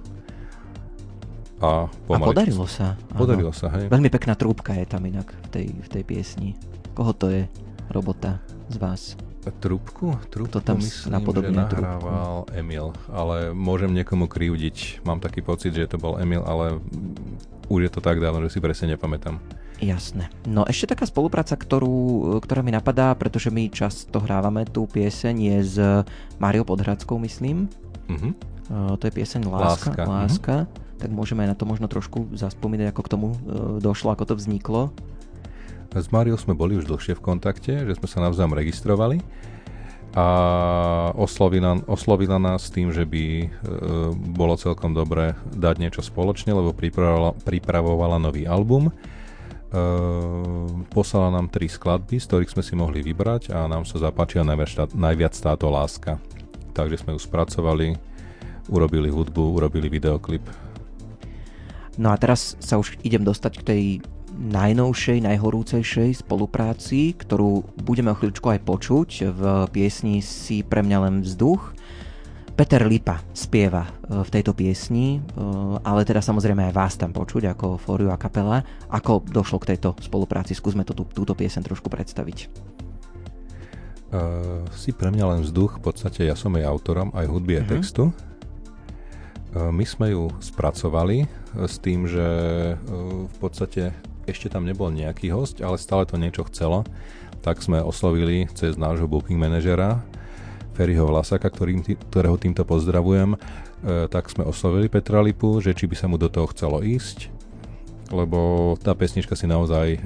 a pomaly... A podarilo sa. Podarilo áno. sa, hej. Veľmi pekná trúbka je tam inak v tej, v tej piesni. Koho to je robota z vás? Trúbku? Trúbku to tam myslím, že nahrával trúbku. Emil, ale môžem niekomu krivdiť. Mám taký pocit, že to bol Emil, ale už je to tak dávno, že si presne nepamätám. Jasné. No ešte taká spolupráca, ktorú, ktorá mi napadá, pretože my často hrávame tú pieseň, je s Máriou Podhradskou, myslím. Uh-huh. Uh, to je pieseň Láska. Láska. Láska. Uh-huh. Tak môžeme aj na to možno trošku zaspomínať, ako k tomu uh, došlo, ako to vzniklo. S Máriou sme boli už dlhšie v kontakte, že sme sa navzájom registrovali a oslovila, oslovila nás tým, že by e, bolo celkom dobré dať niečo spoločne, lebo pripravovala, pripravovala nový album Ehm, poslala nám tri skladby, z ktorých sme si mohli vybrať a nám sa zapáčila najviac, najviac táto láska. Takže sme ju spracovali, urobili hudbu, urobili videoklip. No a teraz sa už idem dostať k tej najnovšej, najhorúcejšej spolupráci, ktorú budeme o chvíľučku aj počuť v piesni Si pre mňa len vzduch. Peter Lipa spieva e, v tejto piesni, e, ale teda samozrejme aj vás tam počuť ako Fóriu a kapela. Ako došlo k tejto spolupráci? Skúsme to, tú, túto piesen trošku predstaviť. Uh, si pre mňa len vzduch, v podstate ja som jej autorom aj hudby a uh-huh. textu. Uh, my sme ju spracovali s tým, že uh, v podstate ešte tam nebol nejaký host, ale stále to niečo chcelo. Tak sme oslovili cez nášho booking manažera Ferryho Vlasaka, ktorým, ktorého týmto pozdravujem, tak sme oslovili Petra Lipu, že či by sa mu do toho chcelo ísť, lebo tá pesnička si naozaj e,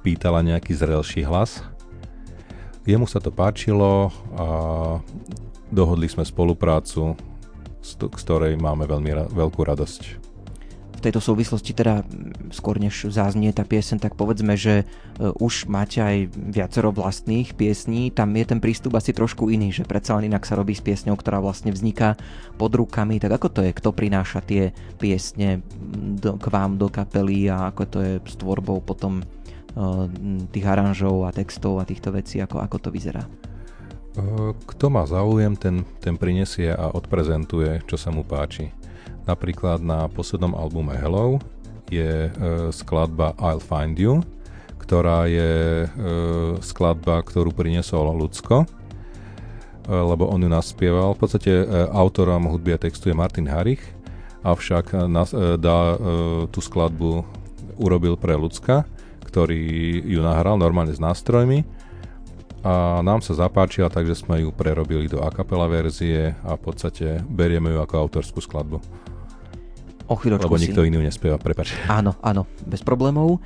pýtala nejaký zrelší hlas. Jemu sa to páčilo a dohodli sme spoluprácu, z ktorej máme veľmi ra- veľkú radosť. Tejto súvislosti teda skôr než záznie tá piesen, tak povedzme, že e, už máte aj viacero vlastných piesní, tam je ten prístup asi trošku iný, že predsa len inak sa robí s piesňou, ktorá vlastne vzniká pod rukami, tak ako to je, kto prináša tie piesne do, k vám do kapely a ako to je s tvorbou potom e, tých aranžov a textov a týchto vecí, ako, ako to vyzerá? E, kto má záujem, ten, ten prinesie a odprezentuje, čo sa mu páči. Napríklad na poslednom albume Hello je e, skladba I'll Find You, ktorá je e, skladba, ktorú priniesol Lucko, lebo on ju naspieval. V podstate autorom hudby a textu je Martin Harich, avšak nas, dá, tú skladbu urobil pre Lucka, ktorý ju nahral normálne s nástrojmi a nám sa zapáčila, takže sme ju prerobili do a cappella verzie a v podstate berieme ju ako autorskú skladbu. O chvíľočku Lebo nikto si... iný nespieva, prepač. Áno, áno, bez problémov.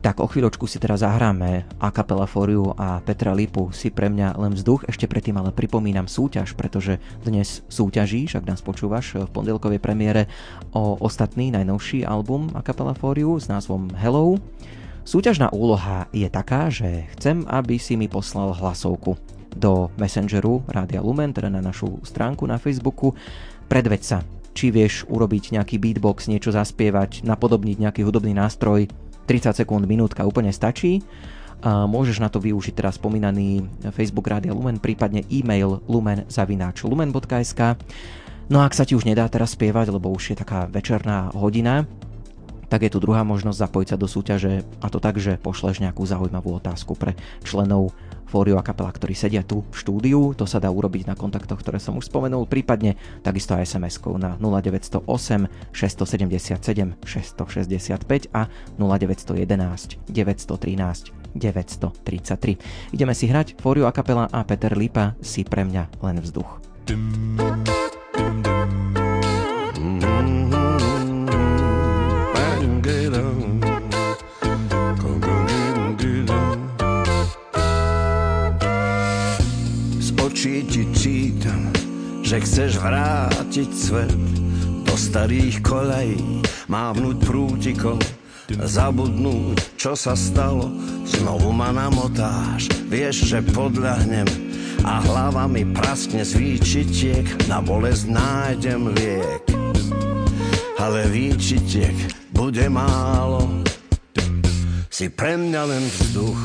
Tak o chvíľočku si teraz zahráme a kapela Foriu a Petra Lipu si pre mňa len vzduch. Ešte predtým ale pripomínam súťaž, pretože dnes súťažíš, ak nás počúvaš v pondelkovej premiére o ostatný najnovší album a kapela Foriu s názvom Hello. Súťažná úloha je taká, že chcem, aby si mi poslal hlasovku do Messengeru Rádia Lumen, teda na našu stránku na Facebooku. Predveď sa, či vieš urobiť nejaký beatbox, niečo zaspievať, napodobniť nejaký hudobný nástroj, 30 sekúnd, minútka úplne stačí. A môžeš na to využiť teraz spomínaný Facebook Rádia Lumen, prípadne e-mail lumen.lumen.sk No a ak sa ti už nedá teraz spievať, lebo už je taká večerná hodina, tak je tu druhá možnosť zapojiť sa do súťaže a to tak, že pošleš nejakú zaujímavú otázku pre členov Fóriu a kapela, ktorí sedia tu v štúdiu. To sa dá urobiť na kontaktoch, ktoré som už spomenul, prípadne takisto aj SMS-kou na 0908 677 665 a 0911 913 933. Ideme si hrať Fóriu a kapela a Peter Lipa si pre mňa len vzduch. Dum, chceš vrátiť svet do starých kolejí, mávnuť prútikom, zabudnúť, čo sa stalo, znovu ma namotáš, vieš, že podľahnem a hlava mi praskne z výčitiek, na bolesť nájdem liek. Ale výčitiek bude málo, si pre mňa len vzduch.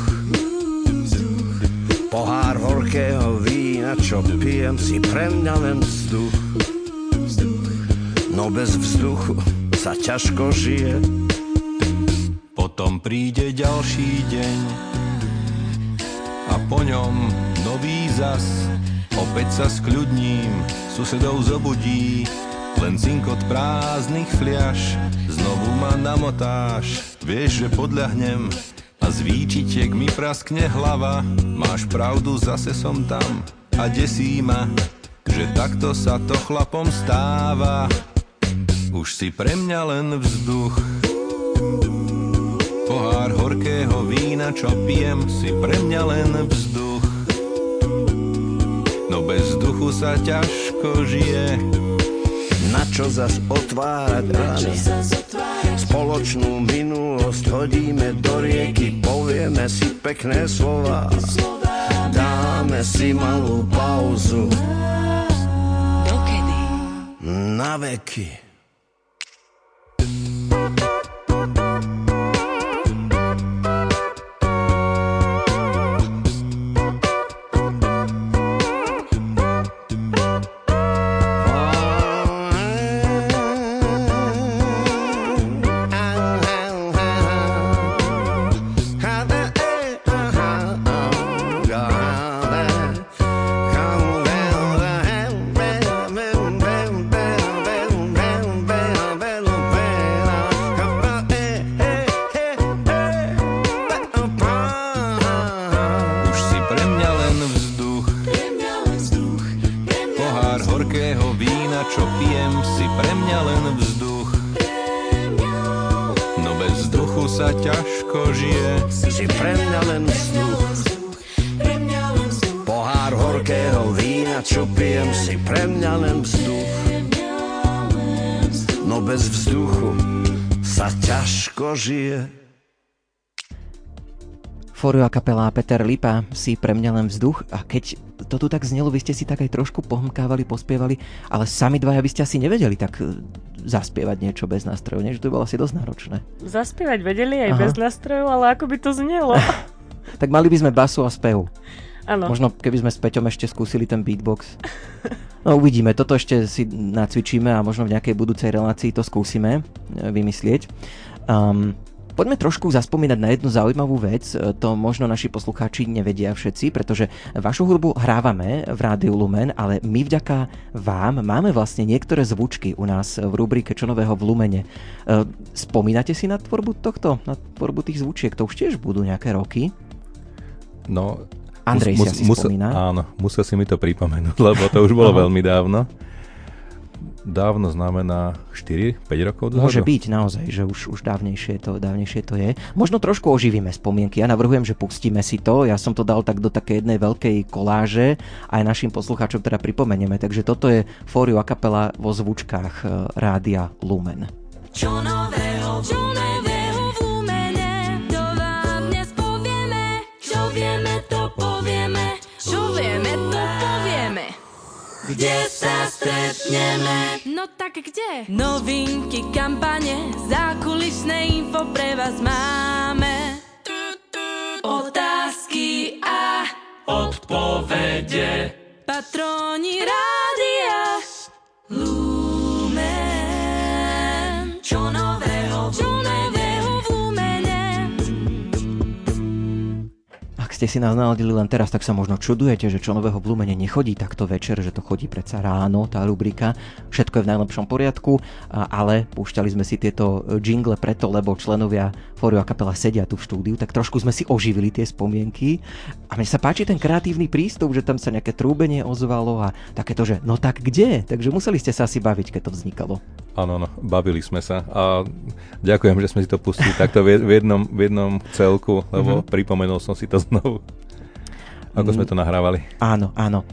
Pohár horkého vína na čo pijem si pre mňa len vzduch. No bez vzduchu sa ťažko žije. Potom príde ďalší deň a po ňom nový zas. Opäť sa skľudním, susedov zobudí, len cinkot prázdnych fliaž. Znovu ma namotáš, vieš, že podľahnem a z výčitiek mi praskne hlava. Máš pravdu, zase som tam a desí ma, že takto sa to chlapom stáva. Už si pre mňa len vzduch. Pohár horkého vína, čo pijem, si pre mňa len vzduch. No bez vzduchu sa ťažko žije. Na čo zas otvárať rany? Spoločnú minulosť hodíme do rieky, povieme si pekné slova. dame si malu pauzu Dokedi? Na veki A kapela Peter Lipa si pre mňa len vzduch a keď to tu tak znelo, vy ste si tak aj trošku pohmkávali, pospievali, ale sami dvaja by ste asi nevedeli tak e, zaspievať niečo bez nástrojov, nie? Že to bolo asi dosť náročné. Zaspievať vedeli aj Aha. bez nástrojov, ale ako by to znelo? tak mali by sme basu a spev. Ano. Možno keby sme s Peťom ešte skúsili ten beatbox. No uvidíme, toto ešte si nacvičíme a možno v nejakej budúcej relácii to skúsime e, vymyslieť. Um, Poďme trošku zaspomínať na jednu zaujímavú vec, e, to možno naši poslucháči nevedia všetci, pretože vašu hudbu hrávame v Rádiu Lumen, ale my vďaka vám máme vlastne niektoré zvučky u nás v rubrike Čo nového v Lumene. E, spomínate si na tvorbu tohto, na tvorbu tých zvučiek? To už tiež budú nejaké roky? No, Andrej mus, si mus, spomína. Áno, musel si mi to pripomenúť, lebo to už bolo veľmi dávno dávno znamená 4-5 rokov dozadu? Môže byť naozaj, že už, už dávnejšie, to, dávnejšie to je. Možno trošku oživíme spomienky. Ja navrhujem, že pustíme si to. Ja som to dal tak do také jednej veľkej koláže aj našim poslucháčom teda pripomenieme. Takže toto je Fóriu a kapela vo zvučkách eh, Rádia Lumen. Čo nového, čo nového Kde sa stretneme? No tak kde? Novinky, kampane, zákulisné info pre vás máme. Otázky a odpovede. Patroni rádia. Ste si nás naladili len teraz, tak sa možno čudujete, že čo nového v Lumene nechodí takto večer, že to chodí predsa ráno, tá rubrika. Všetko je v najlepšom poriadku, ale púšťali sme si tieto jingle preto, lebo členovia Fóriu a kapela sedia tu v štúdiu, tak trošku sme si oživili tie spomienky. A mne sa páči ten kreatívny prístup, že tam sa nejaké trúbenie ozvalo a takéto, že no tak kde? Takže museli ste sa asi baviť, keď to vznikalo. Áno, no, bavili sme sa a ďakujem, že sme si to pustili takto v jednom, v jednom celku, lebo mm-hmm. pripomenul som si to znovu. Ako sme to nahrávali. Áno, áno.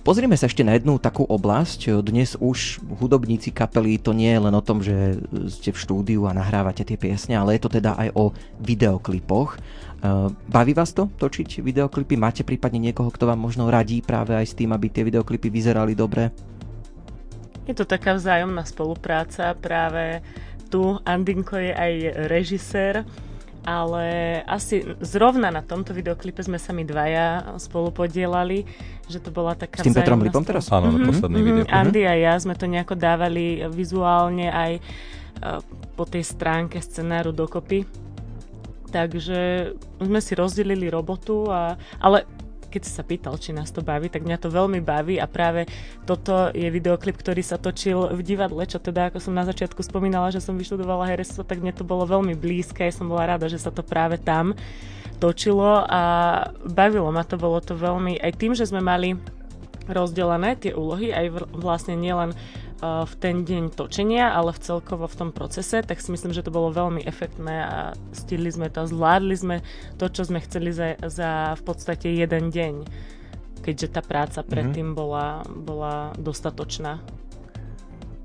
Pozrime sa ešte na jednu takú oblasť. Dnes už hudobníci kapely to nie je len o tom, že ste v štúdiu a nahrávate tie piesne, ale je to teda aj o videoklipoch. Baví vás to točiť videoklipy? Máte prípadne niekoho, kto vám možno radí práve aj s tým, aby tie videoklipy vyzerali dobre? Je to taká vzájomná spolupráca. Práve tu Andinko je aj režisér ale asi zrovna na tomto videoklipe sme sa my dvaja spolu podielali, že to bola taká S tým Petrom Lipom teraz? Áno, mm-hmm, posledný mm-hmm, video. Andy a ja sme to nejako dávali vizuálne aj uh, po tej stránke scenáru dokopy. Takže sme si rozdelili robotu, a, ale keď si sa pýtal, či nás to baví, tak mňa to veľmi baví a práve toto je videoklip, ktorý sa točil v divadle, čo teda, ako som na začiatku spomínala, že som vyštudovala herectvo, tak mne to bolo veľmi blízke, ja som bola rada, že sa to práve tam točilo a bavilo ma to, bolo to veľmi, aj tým, že sme mali rozdelené tie úlohy, aj vlastne nielen v ten deň točenia, ale v celkovo v tom procese, tak si myslím, že to bolo veľmi efektné a stihli sme to, zvládli sme to, čo sme chceli za, za v podstate jeden deň, keďže tá práca mhm. predtým mm-hmm. bola, bola dostatočná.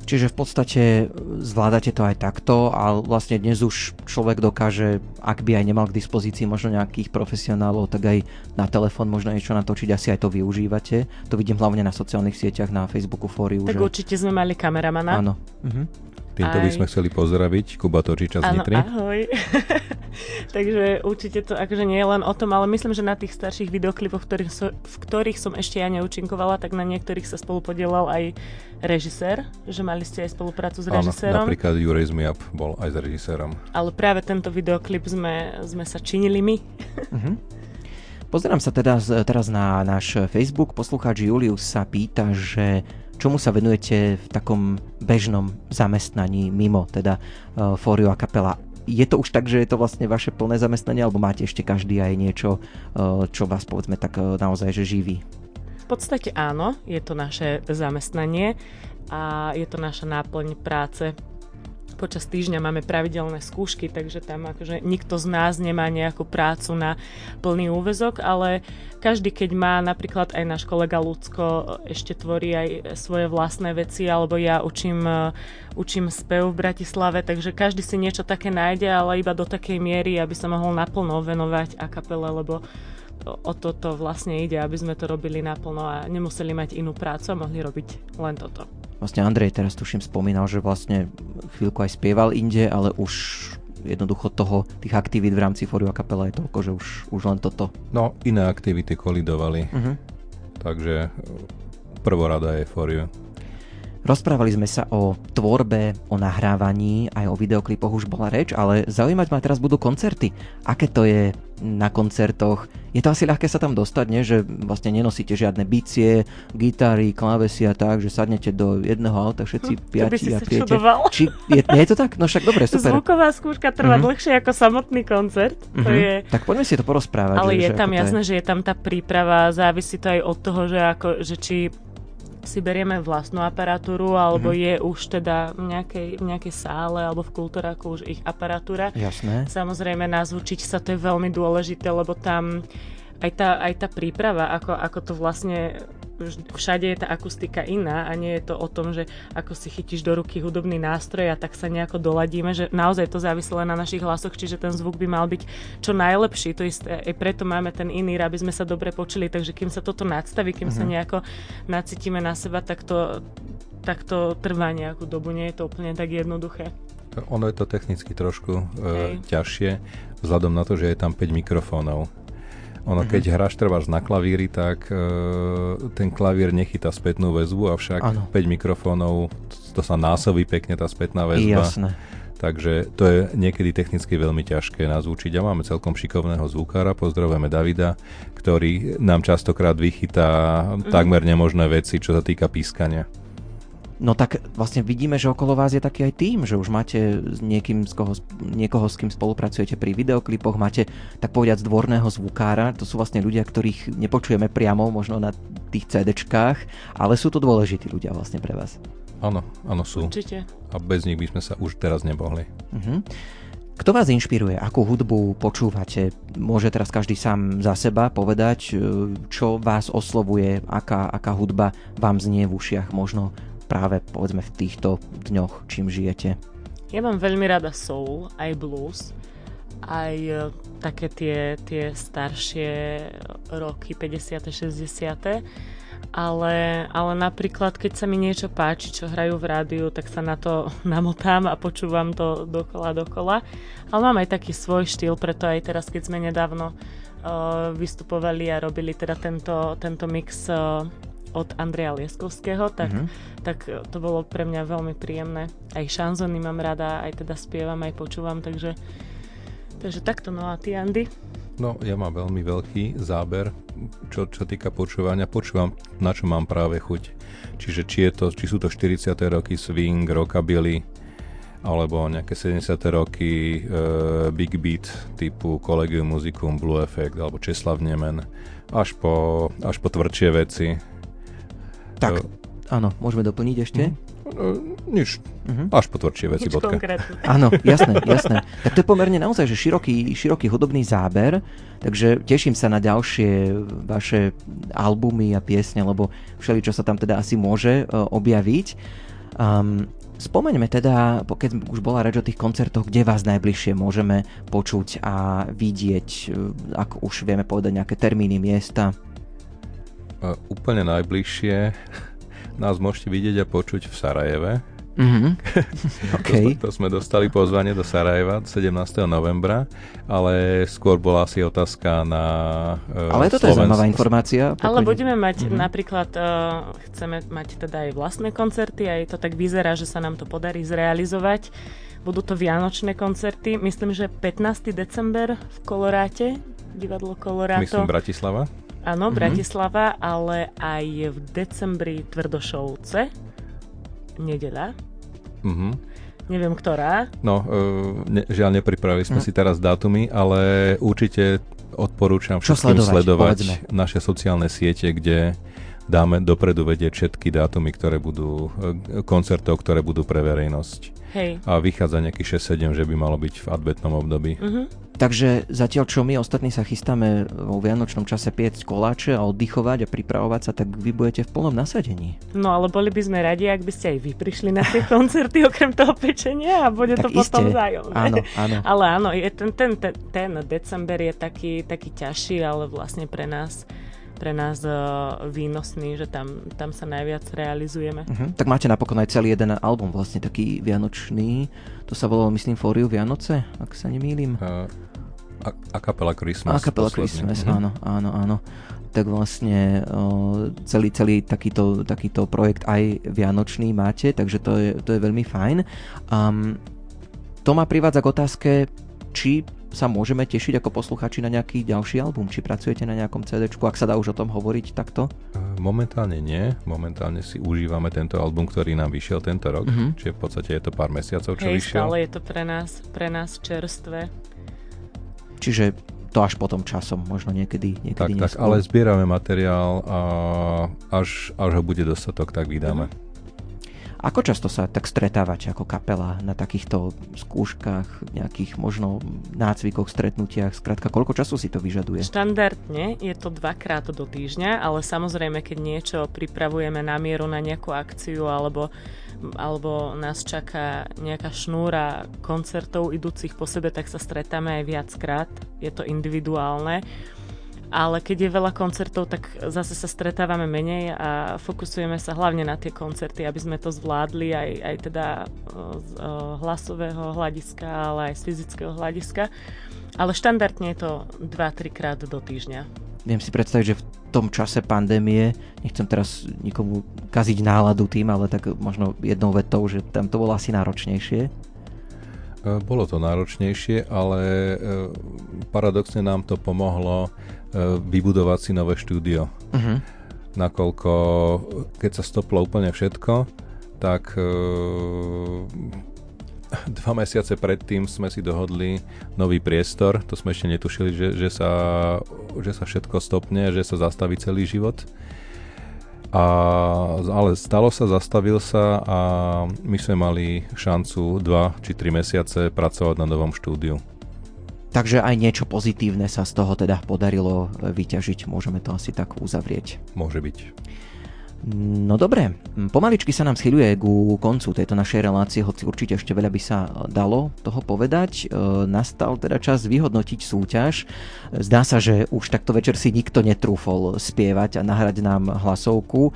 Čiže v podstate zvládate to aj takto a vlastne dnes už človek dokáže, ak by aj nemal k dispozícii možno nejakých profesionálov, tak aj na telefón možno niečo natočiť, asi aj to využívate. To vidím hlavne na sociálnych sieťach, na Facebooku, fóriu. Tak že... určite sme mali kameramana. Áno. Mhm. Týmto by sme chceli pozdraviť Kuba Točiča z Nitry. ahoj. Takže určite to akože nie je len o tom, ale myslím, že na tých starších videoklipoch, v ktorých, so, v ktorých som ešte ja neúčinkovala, tak na niektorých sa spolu podielal aj režisér, že mali ste aj spoluprácu s režisérom. Áno, napríklad You Raise Me Up bol aj s režisérom. Ale práve tento videoklip sme, sme sa činili my. uh-huh. Pozerám sa teda teraz na náš Facebook. Poslucháč Julius sa pýta, že čomu sa venujete v takom bežnom zamestnaní mimo teda uh, Fóriu a kapela. Je to už tak, že je to vlastne vaše plné zamestnanie, alebo máte ešte každý aj niečo, uh, čo vás povedzme tak uh, naozaj že živí? V podstate áno, je to naše zamestnanie a je to naša náplň práce počas týždňa máme pravidelné skúšky, takže tam akože nikto z nás nemá nejakú prácu na plný úvezok, ale každý, keď má napríklad aj náš kolega Lucko ešte tvorí aj svoje vlastné veci, alebo ja učím, učím spev v Bratislave, takže každý si niečo také nájde, ale iba do takej miery, aby sa mohol naplno venovať a kapele, lebo o toto vlastne ide, aby sme to robili naplno a nemuseli mať inú prácu a mohli robiť len toto. Vlastne Andrej teraz tuším spomínal, že vlastne chvíľku aj spieval inde, ale už jednoducho toho, tých aktivít v rámci Fóriu a kapela je toľko, že už, už len toto. No, iné aktivity kolidovali. Uh-huh. Takže prvorada je Fóriu. Rozprávali sme sa o tvorbe, o nahrávaní, aj o videoklipoch už bola reč, ale zaujímať ma teraz budú koncerty. Aké to je na koncertoch? Je to asi ľahké sa tam dostať, nie? že vlastne nenosíte žiadne bicie, gitary, klávesy a tak, že sadnete do jedného auta všetci hm, piati a prijete. Či, je, nie je to tak? No však dobre, super. Zvuková skúška trvá mm-hmm. dlhšie ako samotný koncert. Mm-hmm. To mhm. je... Tak poďme si to porozprávať. Ale že, je že tam jasné, je... že je tam tá príprava, závisí to aj od toho, že, ako, že či si berieme vlastnú aparatúru, alebo mm-hmm. je už teda v nejakej, v nejakej sále alebo v kultúraku už ich aparatúra. Jasné. Samozrejme, nazvučiť sa to je veľmi dôležité, lebo tam aj tá, aj tá príprava, ako, ako to vlastne všade je tá akustika iná a nie je to o tom, že ako si chytíš do ruky hudobný nástroj a tak sa nejako doladíme, že naozaj to závisí len na našich hlasoch, čiže ten zvuk by mal byť čo najlepší. To isté, aj preto máme ten iný, aby sme sa dobre počuli, takže kým sa toto nadstaví, kým uh-huh. sa mhm. nejako nacítime na seba, tak to, tak to trvá nejakú dobu, nie je to úplne tak jednoduché. Ono je to technicky trošku e, ťažšie, vzhľadom na to, že je tam 5 mikrofónov ono, mm-hmm. keď hráš trváš na klavíri, tak uh, ten klavír nechytá spätnú väzbu, avšak ano. 5 mikrofónov, to sa násobí pekne tá spätná väzba. Jasné. Takže to je niekedy technicky veľmi ťažké nás učiť a máme celkom šikovného zvukára, pozdravujeme Davida, ktorý nám častokrát vychytá mm-hmm. takmer nemožné veci, čo sa týka pískania. No tak vlastne vidíme, že okolo vás je taký aj tým, že už máte s niekým, z koho, niekoho, s kým spolupracujete pri videoklipoch, máte tak povedať dvorného zvukára, to sú vlastne ľudia, ktorých nepočujeme priamo možno na tých CDčkách, ale sú to dôležití ľudia vlastne pre vás. Áno, áno sú. Určite. A bez nich by sme sa už teraz nemohli. Uh-huh. Kto vás inšpiruje? Akú hudbu počúvate? Môže teraz každý sám za seba povedať, čo vás oslovuje, aká, aká hudba vám znie v ušiach možno práve povedzme v týchto dňoch, čím žijete? Ja mám veľmi rada soul, aj blues, aj e, také tie, tie staršie roky, 50. 60. Ale, ale napríklad, keď sa mi niečo páči, čo hrajú v rádiu, tak sa na to namotám a počúvam to dokola, dokola. Ale mám aj taký svoj štýl, preto aj teraz, keď sme nedávno uh, vystupovali a robili teda tento, tento mix uh, od Andreja Lieskovského, tak, mm-hmm. tak to bolo pre mňa veľmi príjemné. Aj šanzony mám rada, aj teda spievam, aj počúvam, takže, takže takto. No a ty, Andy? No, ja mám veľmi veľký záber, čo, čo týka počúvania. Počúvam, na čo mám práve chuť. Čiže či, je to, či sú to 40. roky swing, rockabilly, alebo nejaké 70. roky e, big beat typu Collegium Musicum, Blue Effect alebo Česlav Nemen, až po, až po tvrdšie veci, tak, áno, môžeme doplniť ešte? Uh, nič. Uh-huh. Až po tvrdšie veci. Nič konkrétne. Áno, jasné, jasné. Tak to je pomerne naozaj že široký, široký hudobný záber, takže teším sa na ďalšie vaše albumy a piesne, lebo všeli, čo sa tam teda asi môže uh, objaviť. Um, Spomeňme teda, keď už bola reč o tých koncertoch, kde vás najbližšie môžeme počuť a vidieť, ak už vieme povedať nejaké termíny, miesta úplne najbližšie nás môžete vidieť a počuť v Sarajeve. Mm-hmm. okay. to, to sme dostali pozvanie do Sarajeva 17. novembra, ale skôr bola asi otázka na uh, Ale toto je zaujímavá informácia. Ale budeme mať mm-hmm. napríklad, uh, chceme mať teda aj vlastné koncerty, aj to tak vyzerá, že sa nám to podarí zrealizovať. Budú to vianočné koncerty, myslím, že 15. december v Koloráte, divadlo Koloráto. Myslím Bratislava. Áno, mm-hmm. Bratislava, ale aj v decembri Tvrdošovce, nedeľa. Mm-hmm. Neviem, ktorá. No, uh, ne, žiaľ, nepripravili sme mm. si teraz dátumy, ale určite odporúčam všetkým sledovať, sledovať naše sociálne siete, kde dáme dopredu vedieť všetky dátumy, ktoré budú, e, koncertov, ktoré budú pre verejnosť. Hej. A vychádza nejakých 6-7, že by malo byť v adventnom období. Uh-huh. Takže zatiaľ, čo my ostatní sa chystáme vo vianočnom čase piecť koláče a oddychovať a pripravovať sa, tak vy budete v plnom nasadení. No ale boli by sme radi, ak by ste aj vy prišli na tie koncerty okrem toho pečenia a bude tak to iste. potom zájomné. Áno, áno. Ale áno, je ten, ten, ten, ten december je taký, taký ťažší, ale vlastne pre nás pre nás uh, výnosný, že tam, tam sa najviac realizujeme. Uh-huh. Tak máte napokon aj celý jeden album, vlastne taký vianočný. To sa volalo, myslím, Fóriu Vianoce, ak sa nemýlim. Uh, a, a kapela Christmas. A kapela Christmas, uh-huh. áno, áno, áno. Tak vlastne uh, celý, celý takýto, takýto projekt aj vianočný máte, takže to je, to je veľmi fajn. Um, to ma privádza k otázke, či sa môžeme tešiť ako posluchači na nejaký ďalší album? Či pracujete na nejakom CD, ak sa dá už o tom hovoriť takto? Momentálne nie. Momentálne si užívame tento album, ktorý nám vyšiel tento rok. Mm-hmm. Čiže v podstate je to pár mesiacov, čo Hej, vyšiel. ale je to pre nás, pre nás čerstvé. Čiže to až potom časom, možno niekedy, niekedy tak, tak, ale zbierame materiál a až, až ho bude dostatok, tak vydáme. Mm-hmm. Ako často sa tak stretávate ako kapela na takýchto skúškach, nejakých možno nácvikoch, stretnutiach? Skrátka, koľko času si to vyžaduje? Štandardne je to dvakrát do týždňa, ale samozrejme, keď niečo pripravujeme na mieru na nejakú akciu alebo alebo nás čaká nejaká šnúra koncertov idúcich po sebe, tak sa stretáme aj viackrát. Je to individuálne ale keď je veľa koncertov, tak zase sa stretávame menej a fokusujeme sa hlavne na tie koncerty, aby sme to zvládli aj, aj teda z hlasového hľadiska, ale aj z fyzického hľadiska. Ale štandardne je to 2-3 krát do týždňa. Viem si predstaviť, že v tom čase pandémie, nechcem teraz nikomu kaziť náladu tým, ale tak možno jednou vetou, že tam to bolo asi náročnejšie. Bolo to náročnejšie, ale paradoxne nám to pomohlo vybudovať si nové štúdio. Uh-huh. Nakoľko, keď sa stoplo úplne všetko, tak dva mesiace predtým sme si dohodli nový priestor, to sme ešte netušili, že, že, sa, že sa všetko stopne, že sa zastaví celý život. A, ale stalo sa, zastavil sa a my sme mali šancu 2 či 3 mesiace pracovať na novom štúdiu. Takže aj niečo pozitívne sa z toho teda podarilo vyťažiť, môžeme to asi tak uzavrieť. Môže byť. No dobre, pomaličky sa nám schyluje ku koncu tejto našej relácie, hoci určite ešte veľa by sa dalo toho povedať. E, nastal teda čas vyhodnotiť súťaž. Zdá sa, že už takto večer si nikto netrúfol spievať a nahrať nám hlasovku, e,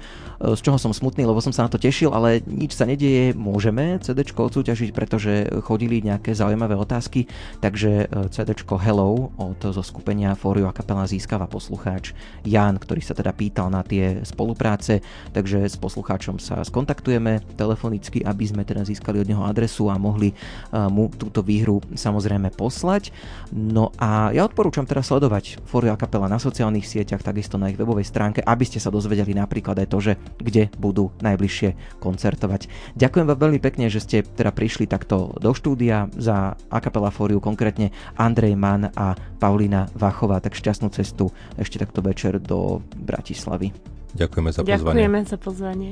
z čoho som smutný, lebo som sa na to tešil, ale nič sa nedieje, môžeme CD odsúťažiť, pretože chodili nejaké zaujímavé otázky, takže e, CD Hello od zo skupenia Forio a kapela získava poslucháč Jan, ktorý sa teda pýtal na tie spolupráce takže s poslucháčom sa skontaktujeme telefonicky, aby sme teda získali od neho adresu a mohli mu túto výhru samozrejme poslať. No a ja odporúčam teda sledovať Foria kapela na sociálnych sieťach, takisto na ich webovej stránke, aby ste sa dozvedeli napríklad aj to, že kde budú najbližšie koncertovať. Ďakujem vám veľmi pekne, že ste teda prišli takto do štúdia za Akapela Fóriu, konkrétne Andrej Mann a Paulina Vachová, tak šťastnú cestu ešte takto večer do Bratislavy. Ďakujeme za pozvanie. Ďakujeme za pozvanie.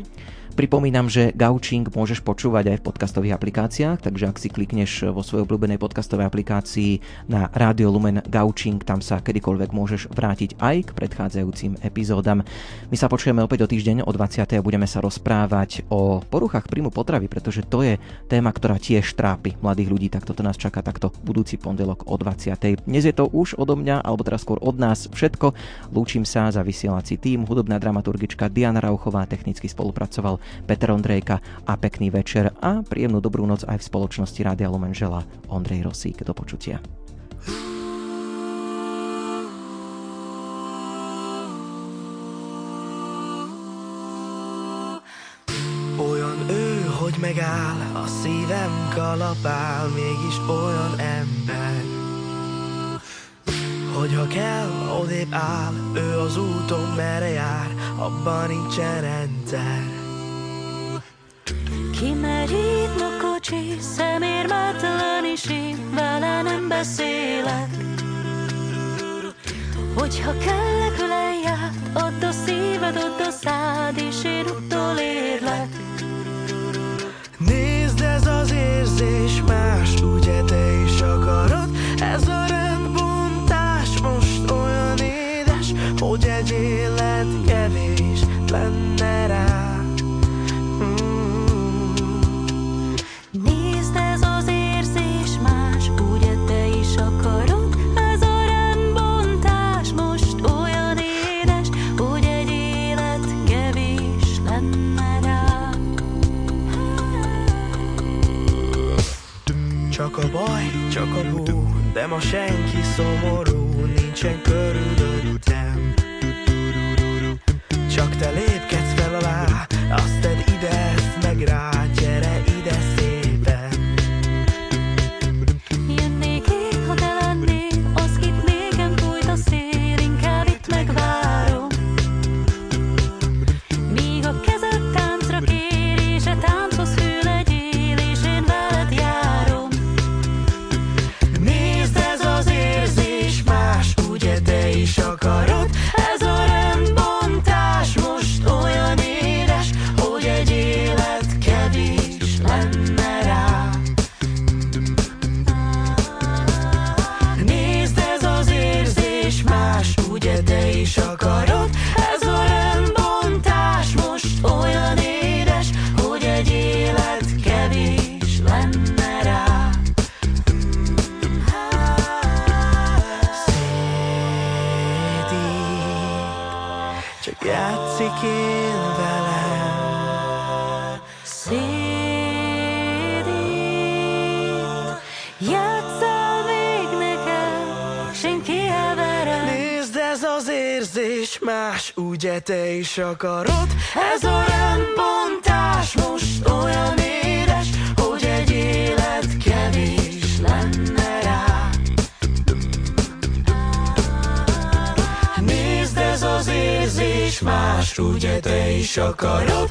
Pripomínam, že Gauching môžeš počúvať aj v podcastových aplikáciách, takže ak si klikneš vo svojej obľúbenej podcastovej aplikácii na Radio Lumen Gauching, tam sa kedykoľvek môžeš vrátiť aj k predchádzajúcim epizódam. My sa počujeme opäť o týždeň o 20. a budeme sa rozprávať o poruchách príjmu potravy, pretože to je téma, ktorá tiež trápi mladých ľudí, tak toto nás čaká takto budúci pondelok o 20. Dnes je to už odo mňa, alebo teraz skôr od nás všetko. Lúčim sa za vysielací tým, hudobná dramaturgička Diana Rauchová, technicky spolupracoval Peter Ondrejka a pekný večer a príjemnú dobrú noc aj v spoločnosti Rádia Lumen žela Ondrej Rosík. Do počutia. Olyan ő, hogy megáll, a szívem kalapál, mégis olyan ember. Hogyha kell, odébb áll, ő az úton merre jár, abban nincsen rendszer. Kimerít a kocsi, szemérmetlen is én vele nem beszélek. Hogyha kell ölelját, add a szíved, add a szád, és én utolérlek. Nézd, ez az érzés más, ugye te is akarod? Ez a rendbontás most olyan édes, hogy egy élet kevés lenne rá. A baj, csak a hú De ma senki szomorú, nincsen körülöttem Csak te lépkedsz fel alá, azt tedd is akarod. Ez a rendbontás most olyan édes Hogy egy élet kevés lenne rá. Nézd ez az érzés más Ugye te is akarod.